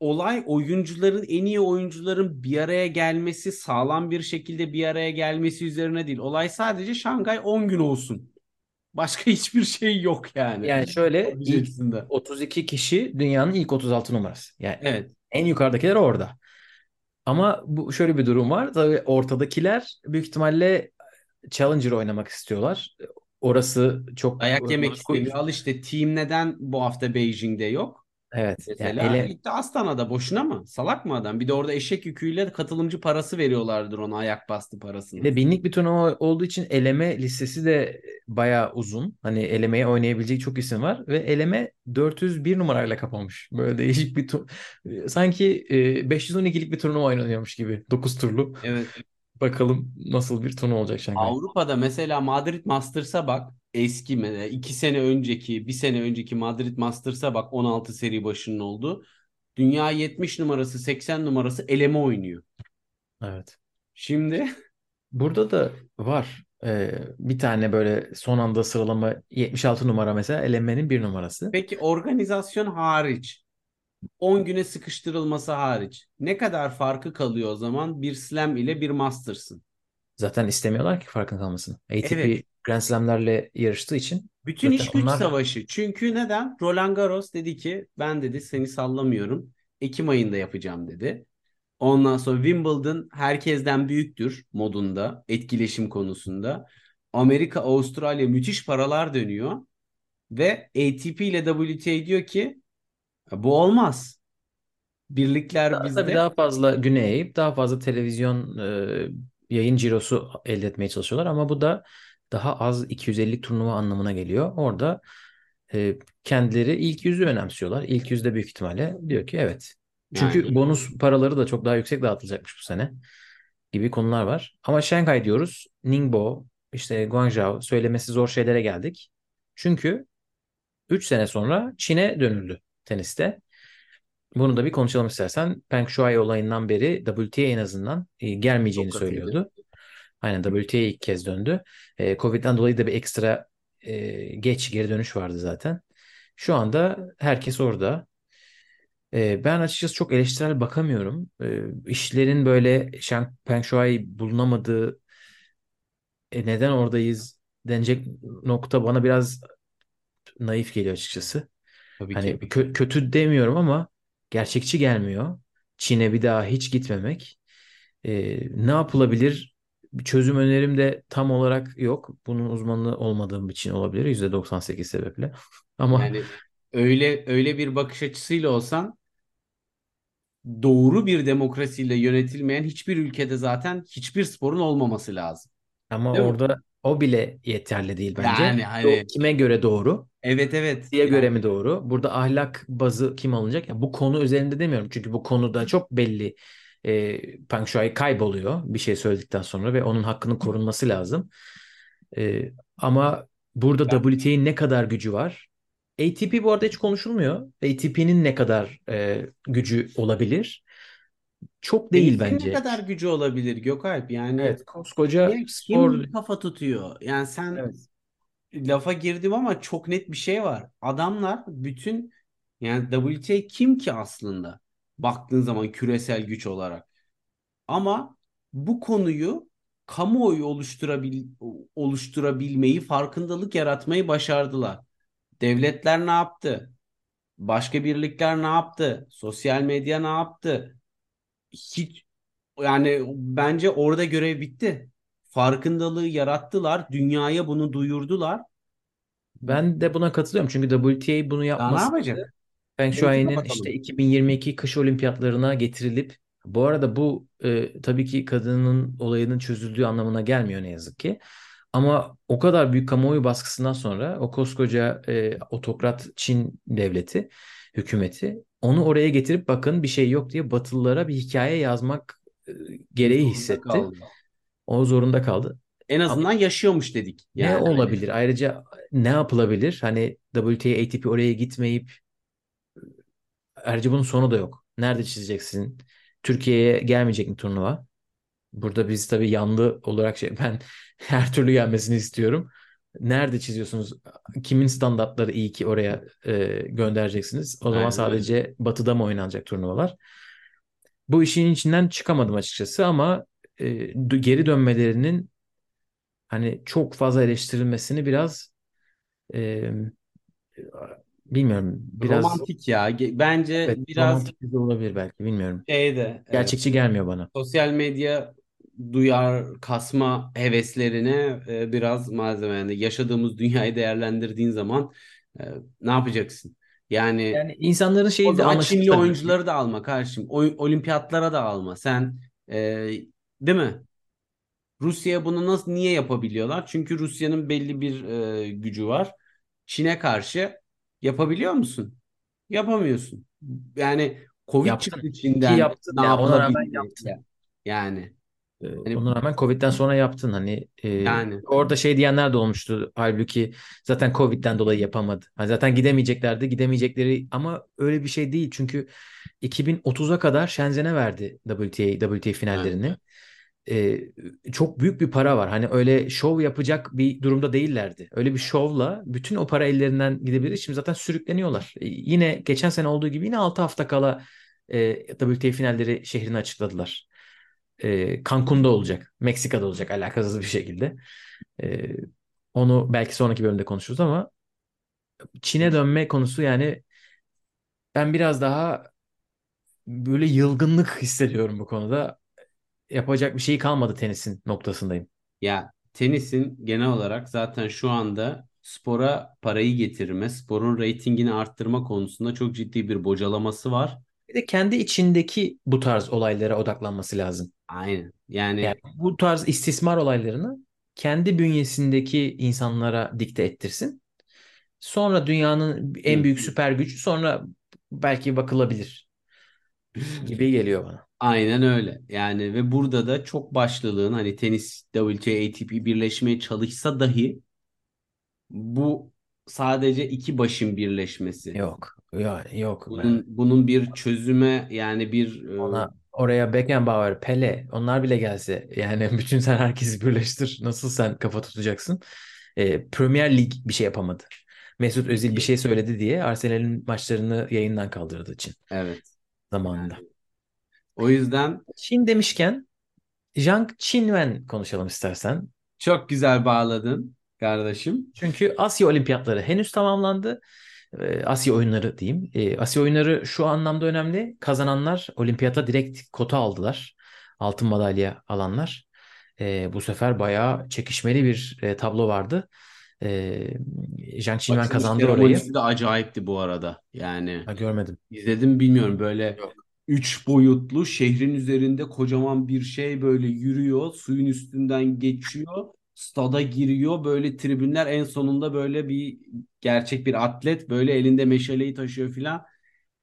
olay oyuncuların en iyi oyuncuların bir araya gelmesi, sağlam bir şekilde bir araya gelmesi üzerine değil. Olay sadece Şangay 10 gün olsun. Başka hiçbir şey yok yani. Yani şöyle ilk Objection'da. 32 kişi dünyanın ilk 36 numarası. Yani Evet. en yukarıdakiler orada. Ama bu şöyle bir durum var. Tabii ortadakiler büyük ihtimalle Challenger oynamak istiyorlar. Orası çok Dayak yemek North istemiyor. Al işte team neden bu hafta Beijing'de yok? Evet. Yani Mesela ele, gitti Astana'da boşuna mı? Salak mı adam? Bir de orada eşek yüküyle katılımcı parası veriyorlardır ona ayak bastı parasını. De binlik bir turnuva olduğu için eleme listesi de bayağı uzun. Hani elemeye oynayabilecek çok isim var ve eleme 401 numarayla kapanmış. Böyle değişik bir tur. Sanki e, 512'lik bir turnuva oynanıyormuş gibi. 9 turlu. Evet. Bakalım nasıl bir turnuva olacak Şanghay. Avrupa'da mesela Madrid Masters'a bak. Eski iki sene önceki, bir sene önceki Madrid Masters'a bak 16 seri başının oldu. Dünya 70 numarası, 80 numarası eleme oynuyor. Evet. Şimdi Burada da var. Ee, bir tane böyle son anda sıralama 76 numara mesela elenmenin bir numarası. peki organizasyon hariç 10 güne sıkıştırılması hariç ne kadar farkı kalıyor o zaman bir slam ile bir masters'ın? Zaten istemiyorlar ki farkın kalmasını. ATP Evet. Grand Slam'lerle yarıştığı için Bütün iş güç onlar- savaşı. Çünkü neden? Roland Garros dedi ki ben dedi seni sallamıyorum. Ekim ayında yapacağım dedi. Ondan sonra Wimbledon herkesten büyüktür modunda, etkileşim konusunda. Amerika, Avustralya müthiş paralar dönüyor. Ve ATP ile WTA diyor ki bu olmaz. Birlikler Daha- bizde. tabii daha fazla güne eğip daha fazla televizyon e, yayın cirosu elde etmeye çalışıyorlar ama bu da daha az 250 turnuva anlamına geliyor. Orada e, kendileri ilk yüzü önemsiyorlar. İlk yüzde büyük ihtimalle diyor ki evet. Çünkü Yani. bonus paraları da çok daha yüksek dağıtılacakmış bu sene gibi konular var. Ama Şanghay diyoruz. Ningbo, işte Guangzhou söylemesi zor şeylere geldik. Çünkü 3 sene sonra Çin'e dönüldü teniste. Bunu da bir konuşalım istersen. Peng Shuai olayından beri WTA en azından e, gelmeyeceğini Çok katıydı. söylüyordu. Aynen WTA ilk kez döndü. E, Covid'den dolayı da bir ekstra e, geç geri dönüş vardı zaten. Şu anda herkes orada. E, ben açıkçası çok eleştirel bakamıyorum. E, işlerin böyle Shang, Peng Shuai bulunamadığı e, neden oradayız denecek nokta bana biraz naif geliyor açıkçası. Tabii Hani ki. kö- kötü demiyorum ama gerçekçi gelmiyor. Çin'e bir daha hiç gitmemek. Ee, ne yapılabilir? Bir çözüm önerim de tam olarak yok. Bunun uzmanı olmadığım için olabilir. %98 sebeple. Ama Yani öyle öyle bir bakış açısıyla olsan doğru bir demokrasiyle yönetilmeyen hiçbir ülkede zaten hiçbir sporun olmaması lazım. ama Değil mi? O bile yeterli değil bence. Yani hani kime göre doğru? evet evet. Diye göre Yani mi doğru? Burada ahlak bazı kim alınacak? Ya bu konu üzerinde demiyorum. Çünkü bu konuda çok belli e, Peng Shuai kayboluyor bir şey söyledikten sonra ve onun hakkının korunması lazım. E, ama burada ben WTA'nin ne kadar gücü var? ATP bu arada hiç konuşulmuyor. ATP'nin ne kadar e, gücü olabilir? Çok değil ne bence. kadar gücü olabilir Gökalp? Yani Evet, koskoca ya spor. kim kafa tutuyor? Yani sen Evet. lafa girdim ama çok net bir şey var. Adamlar bütün yani WTA kim ki aslında? Baktığın zaman küresel güç olarak. Ama bu konuyu kamuoyu oluşturabil oluşturabilmeyi, farkındalık yaratmayı başardılar. Devletler ne yaptı? Başka birlikler ne yaptı? Sosyal medya ne yaptı? Hiç yani bence orada görev bitti. Farkındalığı yarattılar, dünyaya bunu duyurdular. Ben de buna katılıyorum. Çünkü WTA bunu Daha ne yapacak? Shuai'nin kapatalım. işte 2022 kış olimpiyatlarına getirilip bu arada bu e, tabii ki kadının olayının çözüldüğü anlamına gelmiyor ne yazık ki. Ama o kadar büyük kamuoyu baskısından sonra o koskoca e, otokrat Çin devleti, hükümeti onu oraya getirip bakın bir şey yok diye Batılılara bir hikaye yazmak e, gereği Zorunda hissetti. kaldı. O zorunda kaldı. En Ama azından yaşıyormuş dedik. ne Yani hani olabilir? Ayrıca ne yapılabilir? Hani WTA, ATP oraya gitmeyip Ayrıca bunun sonu da yok. Nerede çizeceksin? Türkiye'ye gelmeyecek mi turnuva? Burada biz tabii yanlı olarak şey ben her türlü gelmesini istiyorum. Nerede çiziyorsunuz? Kimin standartları iyi ki oraya e, göndereceksiniz? O zaman aynen sadece Batı'da mı oynanacak turnuvalar? Bu işin içinden çıkamadım açıkçası ama e, geri dönmelerinin hani çok fazla eleştirilmesini biraz e, bilmiyorum biraz Romantik ya. Bence evet biraz romantik olabilir belki bilmiyorum. şeyde Gerçekçi gelmiyor bana. sosyal medya duyar kasma heveslerine e, biraz malzeme. Yani yaşadığımız dünyayı değerlendirdiğin zaman e, ne yapacaksın? Yani Yani insanların o şeyi de Çinli tabii oyuncuları da alma kardeşim. Oy- olimpiyatlara da alma. Sen e, değil mi? Rusya bunu nasıl niye yapabiliyorlar? Çünkü Rusya'nın belli bir e, gücü var. Çin'e karşı yapabiliyor musun? Yapamıyorsun. Yani Covid Yaptın. çıktı Ki Çin'den yaptın. ne Yani ona rağmen yapılabildi? yaptın. Ya- Yani Ee, Ona rağmen Covid'den sonra yaptın hani e, yani orada şey diyenler de olmuştu. Halbuki zaten Covid'den dolayı yapamadı. Hani zaten gidemeyeceklerdi, gidemeyecekleri ama öyle bir şey değil. Çünkü 2030'a kadar Shenzhen'e verdi WTA, WTA evet. finallerini. Ee, çok büyük bir para var. Hani öyle şov yapacak bir durumda değillerdi. Öyle bir şovla bütün o para ellerinden gidebilir. Şimdi zaten sürükleniyorlar. Ee, yine geçen sene olduğu gibi yine 6 hafta kala e, WTA finalleri şehrini açıkladılar. E, Cancun'da olacak. Meksika'da olacak alakasız bir şekilde. E, onu belki sonraki bölümde konuşuruz ama Çin'e dönme konusu yani ben biraz daha böyle yılgınlık hissediyorum bu konuda. Yapacak bir şey kalmadı tenisin noktasındayım. Ya tenisin genel olarak zaten şu anda spora parayı getirme, sporun reytingini arttırma konusunda çok ciddi bir bocalaması var. Bir de kendi içindeki bu tarz olaylara odaklanması lazım. Aynen. Yani Yani bu tarz istismar olaylarını kendi bünyesindeki insanlara dikte ettirsin. Sonra dünyanın en büyük süper gücü sonra belki bakılabilir gibi geliyor bana. aynen öyle. Yani ve burada da çok başlılığın hani tenis WTA ATP birleşmeye çalışsa dahi bu sadece iki başın birleşmesi. Yok. Ya, yok. Bunun bunun bir çözüme yani bir e, Ona oraya Beckenbauer, Pele onlar bile gelse yani bütün sen herkesi birleştir. Nasıl sen kafa tutacaksın? Ee, Premier Lig bir şey yapamadı. Mesut Özil bir şey söyledi diye Arsenal'in maçlarını yayından kaldırdığı için evet. zamanında. O yüzden Çin demişken Jiang Qinwen konuşalım istersen. çok güzel bağladın kardeşim. Çünkü Asya Olimpiyatları henüz tamamlandı. Asya oyunları diyeyim. Asya oyunları şu anlamda önemli. Kazananlar olimpiyata direkt kota aldılar. Altın madalya alanlar. Bu sefer bayağı çekişmeli bir tablo vardı. Ee, Qinwen Açılış kazandı orayı. de acayipti bu arada. Yani Ha, görmedim. izledim bilmiyorum böyle Yok. üç boyutlu şehrin üzerinde kocaman bir şey böyle yürüyor. Suyun üstünden geçiyor. Stada giriyor. Böyle tribünler en sonunda böyle bir gerçek bir atlet böyle elinde meşaleyi taşıyor filan.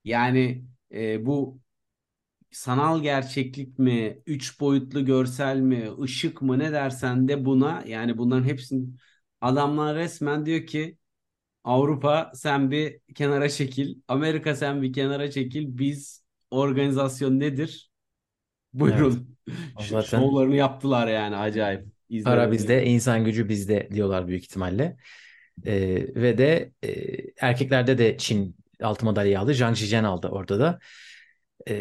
Yani e, bu sanal gerçeklik mi, üç boyutlu görsel mi, ışık mı ne dersen de buna yani bunların hepsini adamlar resmen diyor ki Avrupa sen bir kenara çekil, Amerika sen bir kenara çekil. Biz organizasyon nedir? Buyurun. Ş- zaten Şovlarını yaptılar yani acayip. Para İzledim. bizde, insan gücü bizde diyorlar büyük ihtimalle. Ee, ve de e, erkeklerde de Çin altın madalya aldı. Zhang Zhizhen aldı orada da. Ee,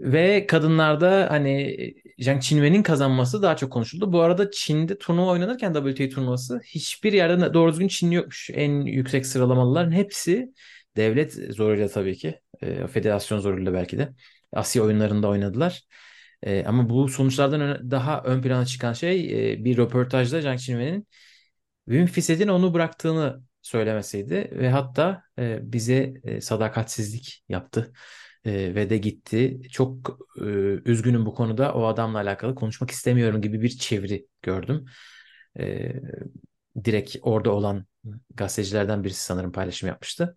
ve kadınlarda hani Zhang Qinwen'in kazanması daha çok konuşuldu. Bu arada Çin'de turnuva oynanırken WTA turnuvası hiçbir yerde doğru düzgün Çin yokmuş. En yüksek sıralamalıların hepsi devlet zoruyla tabii ki. Ee, federasyon zoruyla belki de. Asya oyunlarında oynadılar. Ee, ama bu sonuçlardan öne- daha ön plana çıkan şey e, bir röportajda Zhang Qinwen'in Wim Fiset'in onu bıraktığını söylemesiydi ve hatta e, bize e, sadakatsizlik yaptı E, ve de gitti. Çok e, üzgünüm bu konuda. O adamla alakalı konuşmak istemiyorum gibi bir çeviri gördüm. E, direkt orada olan gazetecilerden birisi sanırım paylaşım yapmıştı.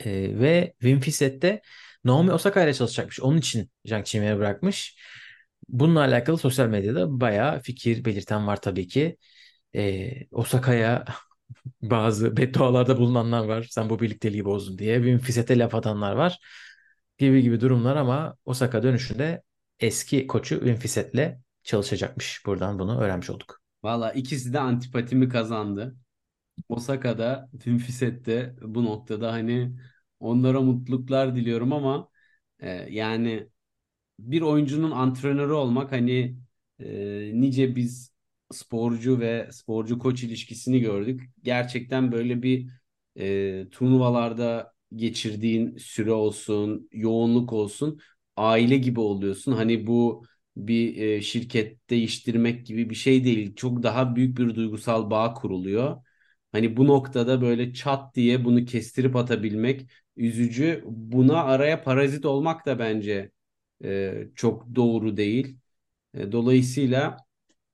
E, ve Wim Fiset de Naomi Osaka ile çalışacakmış. Onun için Zhang Qinwen'i bırakmış. Bununla alakalı sosyal medyada bayağı fikir belirten var tabii ki. E, Osaka'ya bazı beddualarda bulunanlar var. Sen bu birlikteliği bozdun diye. Wim Fiset'e laf atanlar var. Gibi gibi durumlar ama Osaka dönüşünde eski koçu Wim Fiset'le çalışacakmış. Buradan bunu öğrenmiş olduk. Valla ikisi de antipatimi kazandı. Osaka'da, Wim Fiset'te bu noktada hani onlara mutluluklar diliyorum ama e, yani bir oyuncunun antrenörü olmak hani e, nice biz sporcu ve sporcu koç ilişkisini gördük. Gerçekten böyle bir e, turnuvalarda geçirdiğin süre olsun, yoğunluk olsun, aile gibi oluyorsun. Hani bu bir e, şirket değiştirmek gibi bir şey değil. Çok daha büyük bir duygusal bağ kuruluyor. Hani bu noktada böyle çat diye bunu kestirip atabilmek üzücü. Buna araya parazit olmak da bence e, çok doğru değil. E, dolayısıyla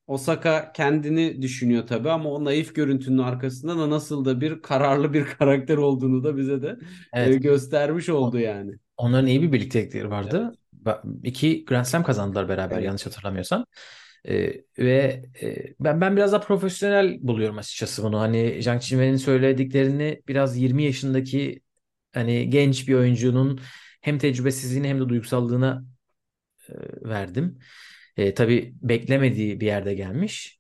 Osaka kendini düşünüyor tabii ama o naif görüntünün arkasında da nasıl da bir kararlı bir karakter olduğunu da bize de e, Evet. göstermiş oldu yani. Onların iyi bir birliktelikleri vardı. Ba- İki Grand Slam kazandılar beraber Evet. yanlış hatırlamıyorsam. Ee, ve e, ben ben biraz daha profesyonel buluyorum açıkçası bunu. Hani Zhang Qinwen'in söylediklerini biraz 20 yaşındaki hani genç bir oyuncunun hem tecrübesizliğine hem de duygusallığına e, verdim. E, tabii beklemediği bir yerde gelmiş.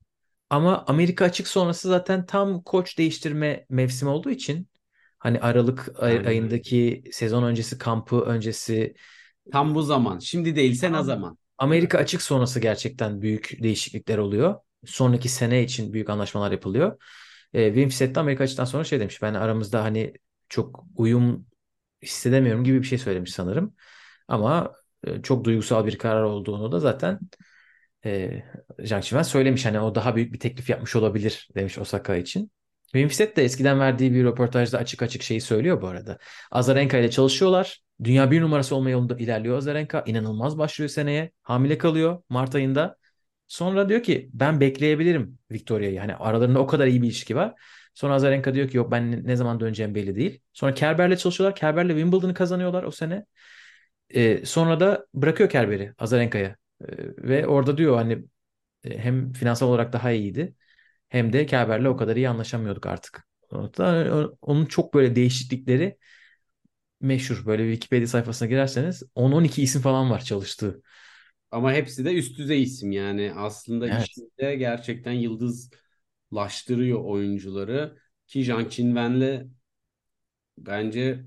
Ama Amerika açık sonrası zaten tam koç değiştirme mevsimi olduğu için hani Aralık ay- Aynen ayındaki sezon öncesi kampı öncesi Tam bu zaman. Şimdi değilse ne zaman? Amerika açık sonrası gerçekten büyük değişiklikler oluyor. Sonraki sene için büyük anlaşmalar yapılıyor. E, Wim Fissett de Amerika açıktan sonra şey demiş. Ben aramızda hani çok uyum hissedemiyorum gibi bir şey söylemiş sanırım. Ama e, çok duygusal bir karar olduğunu da zaten e, Zhang Qiwen söylemiş. Hani o daha büyük bir teklif yapmış olabilir demiş Osaka için. Fissett de eskiden verdiği bir röportajda açık açık şeyi söylüyor bu arada. Azarenka ile çalışıyorlar. Dünya bir numarası olma yolunda ilerliyor Azarenka. İnanılmaz başlıyor seneye. Hamile kalıyor Mart ayında. Sonra diyor ki ben bekleyebilirim Victoria'yı. Hani aralarında o kadar iyi bir ilişki var. Sonra Azarenka diyor ki yok ben ne- zaman döneceğim belli değil. Sonra Kerber'le çalışıyorlar. Kerber'le Wimbledon'ı kazanıyorlar o sene. Ee, sonra da bırakıyor Kerber'i Azarenka'ya. Ee, ve orada diyor hani e, hem finansal olarak daha iyiydi hem de Kerber'le o kadar iyi anlaşamıyorduk artık. Hatta onun çok böyle değişiklikleri meşhur. Böyle Wikipedia sayfasına girerseniz 10-12 isim falan var çalıştığı. Ama hepsi de üst düzey isim yani. Aslında Evet. işinde gerçekten yıldızlaştırıyor oyuncuları. Ki Zhang Qinwen'le bence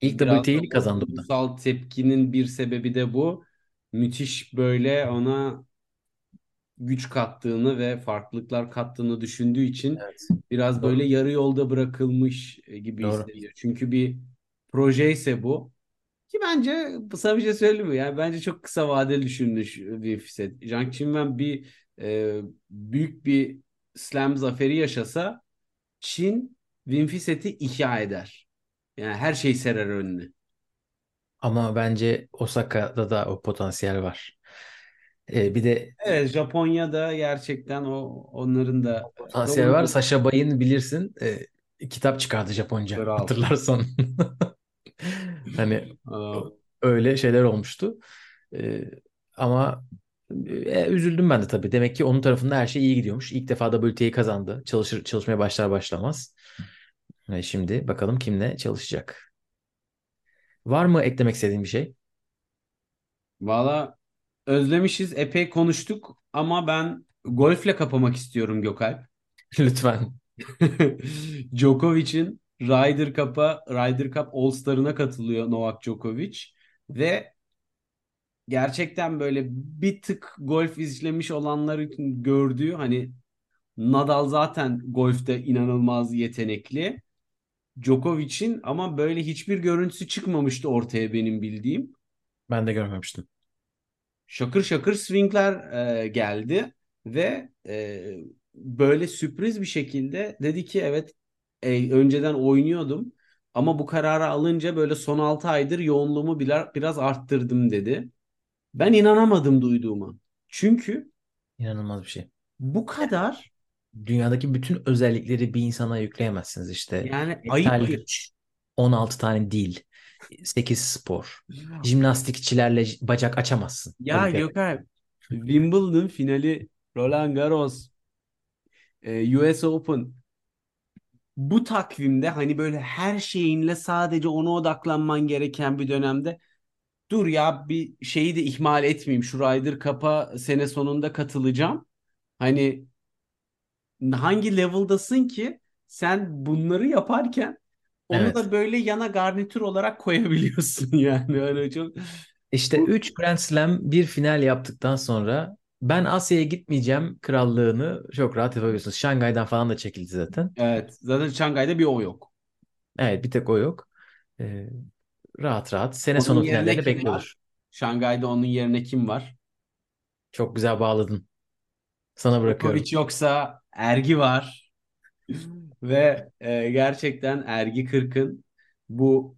İlk WTA'yi kazandı bu da. tepkinin bir sebebi de bu. Müthiş böyle ona güç kattığını ve farklılıklar kattığını düşündüğü için Evet. biraz Doğru. böyle yarı yolda bırakılmış e, gibi Doğru. hissediyor. Çünkü bir proje ise bu. Ki bence sana bir şey söyleyeyim mi? Yani bence çok kısa vadeli düşünmüş bir Fissett. Zhang Qinwen bir e, büyük bir slam zaferi yaşasa Çin Wim Fissett'i ihya eder. Yani her şey serer önüne. Ama bence Osaka'da da o potansiyel var. Ee, bir de Evet Japonya'da gerçekten o onların da potansiyel var. Sasha Bay'ın bilirsin e, kitap çıkardı Japonca. Kral. Hatırlarsan. Hani öyle şeyler olmuştu. Ee, ama e, üzüldüm ben de tabii. Demek ki onun tarafında her şey iyi gidiyormuş. İlk defa WTA'yı kazandı. Çalışır, çalışmaya başlar başlamaz. Ve şimdi bakalım kimle çalışacak. Var mı eklemek istediğin bir şey? Valla özlemişiz epey konuştuk ama ben golfle kapamak istiyorum Gökalp. Lütfen. Djokovic'in Ryder Cup'a Ryder Cup All-Star'ına katılıyor Novak Djokovic ve gerçekten böyle bir tık golf izlemiş olanların gördüğü hani Nadal zaten golfte inanılmaz yetenekli. Djokovic'in ama böyle hiçbir görüntüsü çıkmamıştı ortaya benim bildiğim. Ben de görmemiştim. Şakır şakır swingler e, geldi ve e, böyle sürpriz bir şekilde dedi ki evet e, önceden oynuyordum ama bu kararı alınca böyle son 6 aydır yoğunluğumu biraz, biraz arttırdım dedi. Ben inanamadım duyduğuma. Çünkü İnanılmaz bir şey. bu kadar Dünyadaki bütün özellikleri bir insana yükleyemezsiniz işte. yani ayıp bir güç 16 tane değil. 8 spor. Jimnastikçilerle j- bacak açamazsın. Ya Olimpiyat. Gökhan Wimbledon finali Roland Garros e, US Open bu takvimde hani böyle her şeyinle sadece ona odaklanman gereken bir dönemde dur ya bir şeyi de ihmal etmeyeyim şu Ryder Cup'a sene sonunda katılacağım. Hani hangi level'dasın ki sen bunları yaparken onu Evet. da böyle yana garnitür olarak koyabiliyorsun yani öyle çok İşte 3 Grand Slam bir final yaptıktan sonra ben Asya'ya gitmeyeceğim krallığını çok rahat yapabiliyorsunuz. Şangay'dan falan da çekildi zaten. evet zaten Şangay'da bir o yok. Evet bir tek o yok. Ee, rahat rahat sene Onun sonu finallerini var? Şangay'da onun yerine kim var? Çok güzel bağladın. Sana bırakıyorum. Djokovic yoksa Ergi var. Ve e, gerçekten Ergi Kırk'ın bu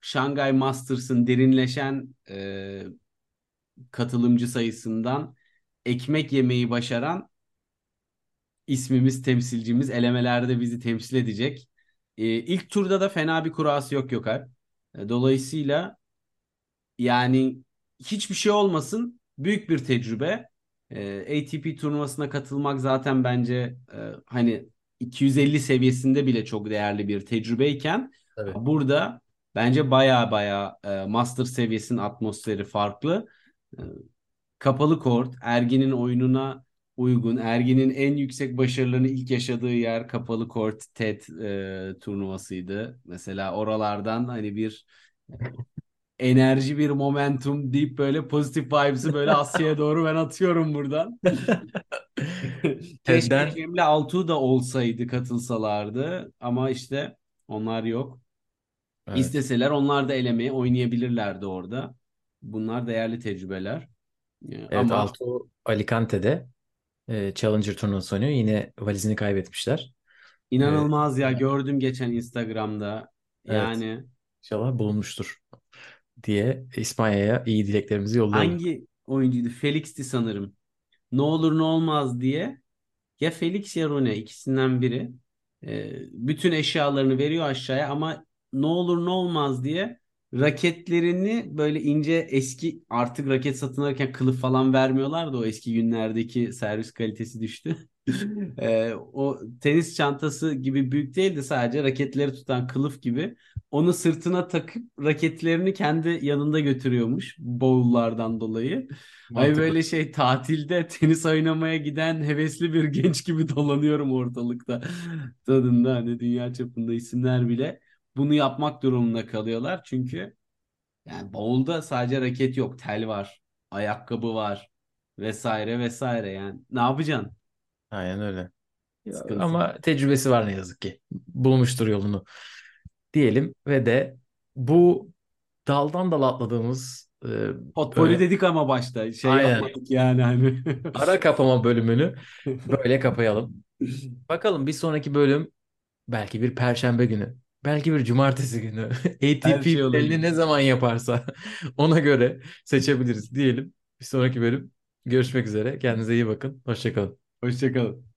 Şangay Masters'ın derinleşen e, katılımcı sayısından ekmek yemeyi başaran ismimiz, temsilcimiz elemelerde bizi temsil edecek. E, ilk turda da fena bir kurası yok Gökhan. E, dolayısıyla yani hiçbir şey olmasın büyük bir tecrübe. E, ATP turnuvasına katılmak zaten bence e, hani 250 seviyesinde bile çok değerli bir tecrübeyken Tabii. burada bence baya baya e, master seviyesinin atmosferi farklı. E, kapalı kort, Ergin'in oyununa uygun. Ergin'in en yüksek başarılarını ilk yaşadığı yer kapalı kort TED e, turnuvasıydı. Mesela oralardan hani bir e, enerji bir momentum deyip böyle pozitif vibes'ı böyle Asya'ya doğru ben atıyorum buradan. Keşke Cemile Altuğ da olsaydı katılsalardı ama işte onlar yok. evet. İsteseler onlar da elemeye oynayabilirlerdi orada. Bunlar değerli tecrübeler. Ee, Evet Ama Altuğ Alicante'de e, Challenger turnuvası oynuyor. Yine valizini kaybetmişler. E, inanılmaz ya gördüm geçen Instagram'da. evet Yani inşallah bulunmuştur diye İspanya'ya iyi dileklerimizi yollayalım. hangi oyuncuydu? Felix'ti sanırım. Ne olur ne olmaz diye ya Felix ya Rune ikisinden biri e, bütün eşyalarını veriyor aşağıya ama ne olur ne olmaz diye raketlerini böyle ince eski artık raket satın alırken kılıf falan vermiyorlar da o eski günlerdeki servis kalitesi düştü. E, o tenis çantası gibi büyük değil de sadece raketleri tutan kılıf gibi onu sırtına takıp raketlerini kendi yanında götürüyormuş bowl'lardan dolayı. Ay böyle şey tatilde tenis oynamaya giden hevesli bir genç gibi dolanıyorum ortalıkta. Tadında hani dünya çapında isimler bile bunu yapmak durumunda kalıyorlar. Çünkü yani bowl'da sadece raket yok, tel var, ayakkabı var vesaire vesaire yani. Ne yapacaksın? Aynen öyle. Sıkıntı. Ama tecrübesi var ne yazık ki. Bulmuştur yolunu diyelim ve de bu daldan dala atladığımız e, Potpourri böyle dedik ama başta şey aynen yapmadık yani hani. ara kapama bölümünü böyle kapayalım. Bakalım bir sonraki bölüm belki bir perşembe günü, belki bir cumartesi günü ATP şey olabilir. ne zaman yaparsa ona göre seçebiliriz diyelim. Bir sonraki bölüm görüşmek üzere. Kendinize iyi bakın. Hoşça kalın. Hoşçakalın.